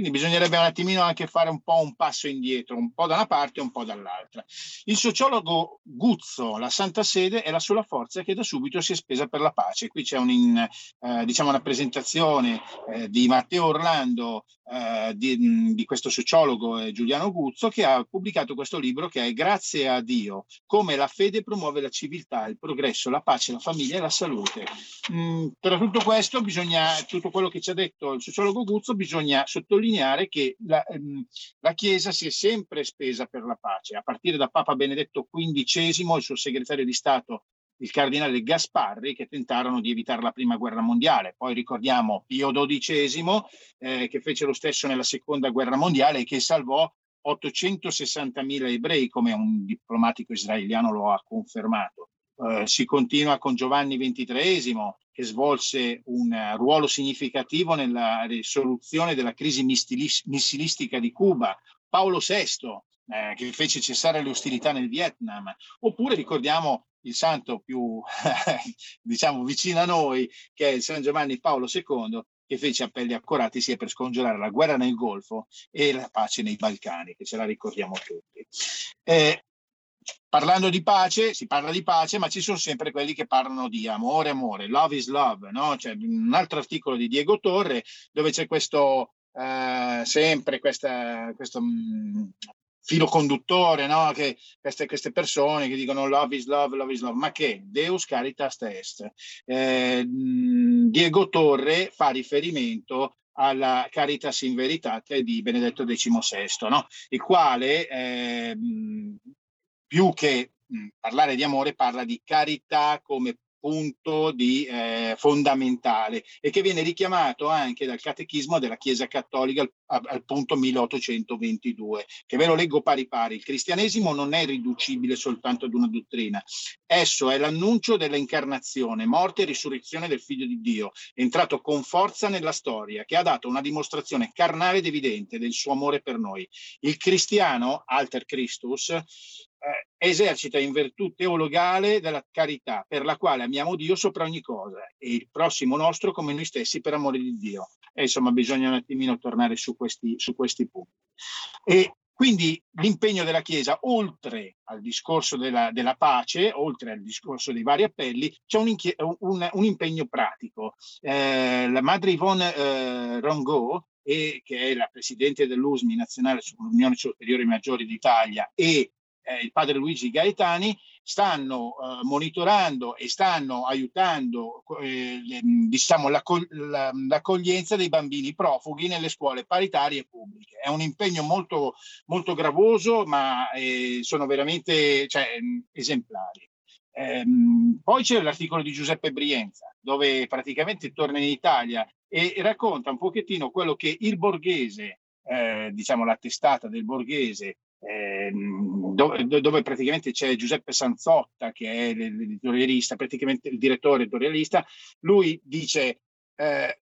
Quindi bisognerebbe un attimino anche fare un po' un passo indietro, un po' da una parte e un po' dall'altra. Il sociologo Guzzo, la Santa Sede è la sola forza che da subito si è spesa per la pace. Qui c'è un in, eh, diciamo una presentazione eh, di Matteo Orlando eh, di, di, questo sociologo eh, Giuliano Guzzo che ha pubblicato questo libro che è Grazie a Dio, come la fede promuove la civiltà, il progresso, la pace, la famiglia e la salute. Mm, per tutto questo bisogna, tutto quello che ci ha detto il sociologo Guzzo, bisogna sottolineare che la, ehm, la Chiesa si è sempre spesa per la pace, a partire da Papa Benedetto XV, il suo segretario di Stato il cardinale Gasparri che tentarono di evitare la prima guerra mondiale. Poi ricordiamo Pio XII eh, che fece lo stesso nella seconda guerra mondiale e che salvò 860.000 ebrei, come un diplomatico israeliano lo ha confermato. Eh, si continua con Giovanni XXIII che svolse un ruolo significativo nella risoluzione della crisi missilistica di Cuba, Paolo VI eh, che fece cessare le ostilità nel Vietnam, oppure ricordiamo il santo più diciamo vicino a noi, che è San Giovanni Paolo II, che fece appelli accorati sia per scongiurare la guerra nel Golfo e la pace nei Balcani, che ce la ricordiamo tutti. Eh, parlando di pace, si parla di pace, ma ci sono sempre quelli che parlano di amore, amore, love is love, no? C'è un altro articolo di Diego Torre dove c'è questo, uh, sempre questa, questo mh, mm, filo conduttore, no? che queste, queste, persone che dicono love is love, love is love, ma che Deus caritas est. Eh, Diego Torre fa riferimento alla Caritas in Veritate di Benedetto XVI, no? il quale eh, più che parlare di amore parla di carità come punto di, eh, fondamentale e che viene richiamato anche dal catechismo della Chiesa Cattolica al, al, punto 1822, che ve lo leggo pari pari. Il cristianesimo non è riducibile soltanto ad una dottrina, esso è l'annuncio dell'incarnazione, morte e risurrezione del Figlio di Dio, entrato con forza nella storia, che ha dato una dimostrazione carnale ed evidente del suo amore per noi. Il cristiano, alter Christus, eh, esercita in virtù teologale della carità, per la quale amiamo Dio sopra ogni cosa e il prossimo nostro come noi stessi per amore di Dio. E insomma bisogna un attimino tornare su questi, su questi punti. E quindi l'impegno della Chiesa, oltre al discorso della, della, pace, oltre al discorso dei vari appelli, c'è un, un, un impegno pratico. Eh, la madre Yvonne eh, Rongo, e, che è la presidente dell'USMI nazionale sull'Unione Superiore Maggiori d'Italia e eh, il padre Luigi Gaetani, stanno eh, monitorando e stanno aiutando eh, diciamo, l'accog- l'accoglienza dei bambini profughi nelle scuole paritarie pubbliche. È un impegno molto, molto gravoso, ma eh, sono veramente cioè, esemplari. Ehm, poi c'è l'articolo di Giuseppe Brienza, dove praticamente torna in Italia e, e racconta un pochettino quello che il borghese, eh, diciamo la testata del borghese, eh, dove, dove, praticamente c'è Giuseppe Sanzotta, che è l'editorialista, praticamente il direttore editorialista, lui dice eh,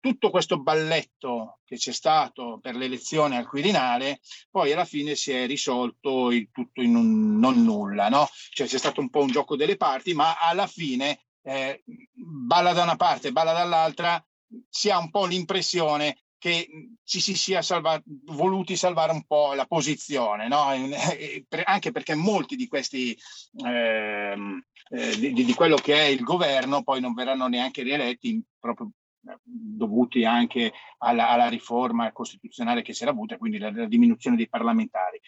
tutto questo balletto che c'è stato per l'elezione al Quirinale, poi alla fine si è risolto il tutto in un non nulla, no? Cioè c'è stato un po' un gioco delle parti, ma alla fine eh, balla da una parte, balla dall'altra, si ha un po' l'impressione che ci si sia salva- voluti salvare un po' la posizione, no? anche perché molti di questi, eh, eh, di, di, quello che è il governo, poi non verranno neanche rieletti proprio dovuti anche alla, alla, riforma costituzionale che si era avuta, quindi la, la diminuzione dei parlamentari.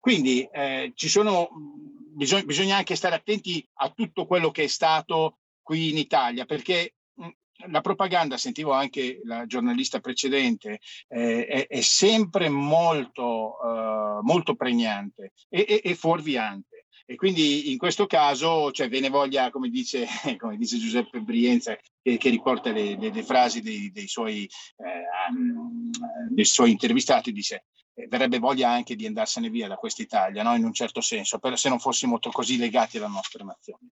Quindi eh, ci sono, bisog- bisogna anche stare attenti a tutto quello che è stato qui in Italia, perché la propaganda, sentivo anche la giornalista precedente, eh, è, è, sempre molto, uh, molto pregnante e, e, e fuorviante. E quindi in questo caso cioè, ve ne voglia, come dice, come dice Giuseppe Brienza, che, che riporta le, le, le, frasi dei, dei, suoi, eh, dei, suoi, intervistati, dice eh, verrebbe voglia anche di andarsene via da quest'Italia, no? in un certo senso, per, se non fossimo così legati alla nostra nazione.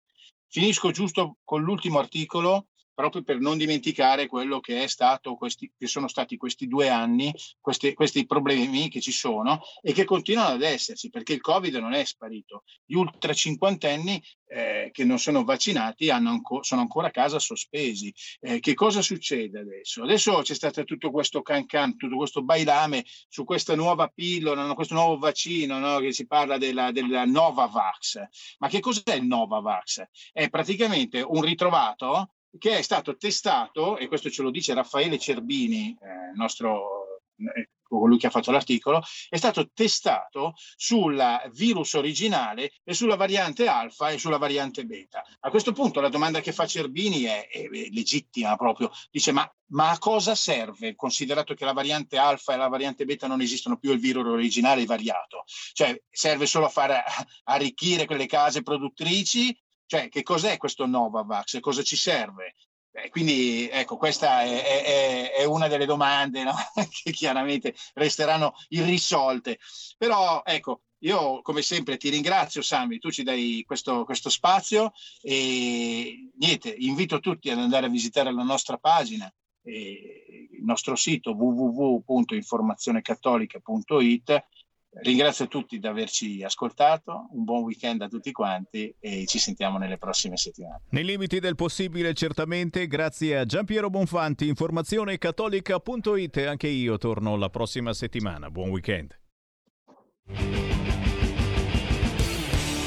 Finisco giusto con l'ultimo articolo proprio per non dimenticare quello che, è stato questi, che sono stati questi due anni, questi, questi, problemi che ci sono e che continuano ad esserci, perché il Covid non è sparito. Gli ultra cinquantenni eh, che non sono vaccinati anco, sono ancora a casa sospesi. Eh, che cosa succede adesso? Adesso c'è stato tutto questo cancan, tutto questo bailame su questa nuova pillola, questo nuovo vaccino, no? che si parla della, della Novavax. Ma che cos'è il Novavax? È praticamente un ritrovato che è stato testato, e questo ce lo dice Raffaele Cerbini, eh, nostro, eh, colui che ha fatto l'articolo, è stato testato sul virus originale e sulla variante alfa e sulla variante beta. A questo punto la domanda che fa Cerbini è, è legittima proprio, dice ma, ma, a cosa serve, considerato che la variante alfa e la variante beta non esistono più, il virus originale è variato? Cioè serve solo a far arricchire quelle case produttrici cioè, che cos'è questo Novavax? Cosa ci serve? Eh, quindi ecco, questa è, è, è, una delle domande no? che chiaramente resteranno irrisolte. Però ecco, io come sempre ti ringrazio Sami, tu ci dai questo, questo spazio e niente, invito tutti ad andare a visitare la nostra pagina, il nostro sito www.informazionecattolica.it Ringrazio tutti di averci ascoltato, un buon weekend a tutti quanti e ci sentiamo nelle prossime settimane. Nei limiti del possibile certamente, grazie a Giampiero Bonfanti, informazionecattolica.it, anche io torno la prossima settimana. Buon weekend.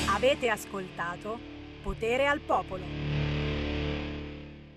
Avete ascoltato Potere al Popolo.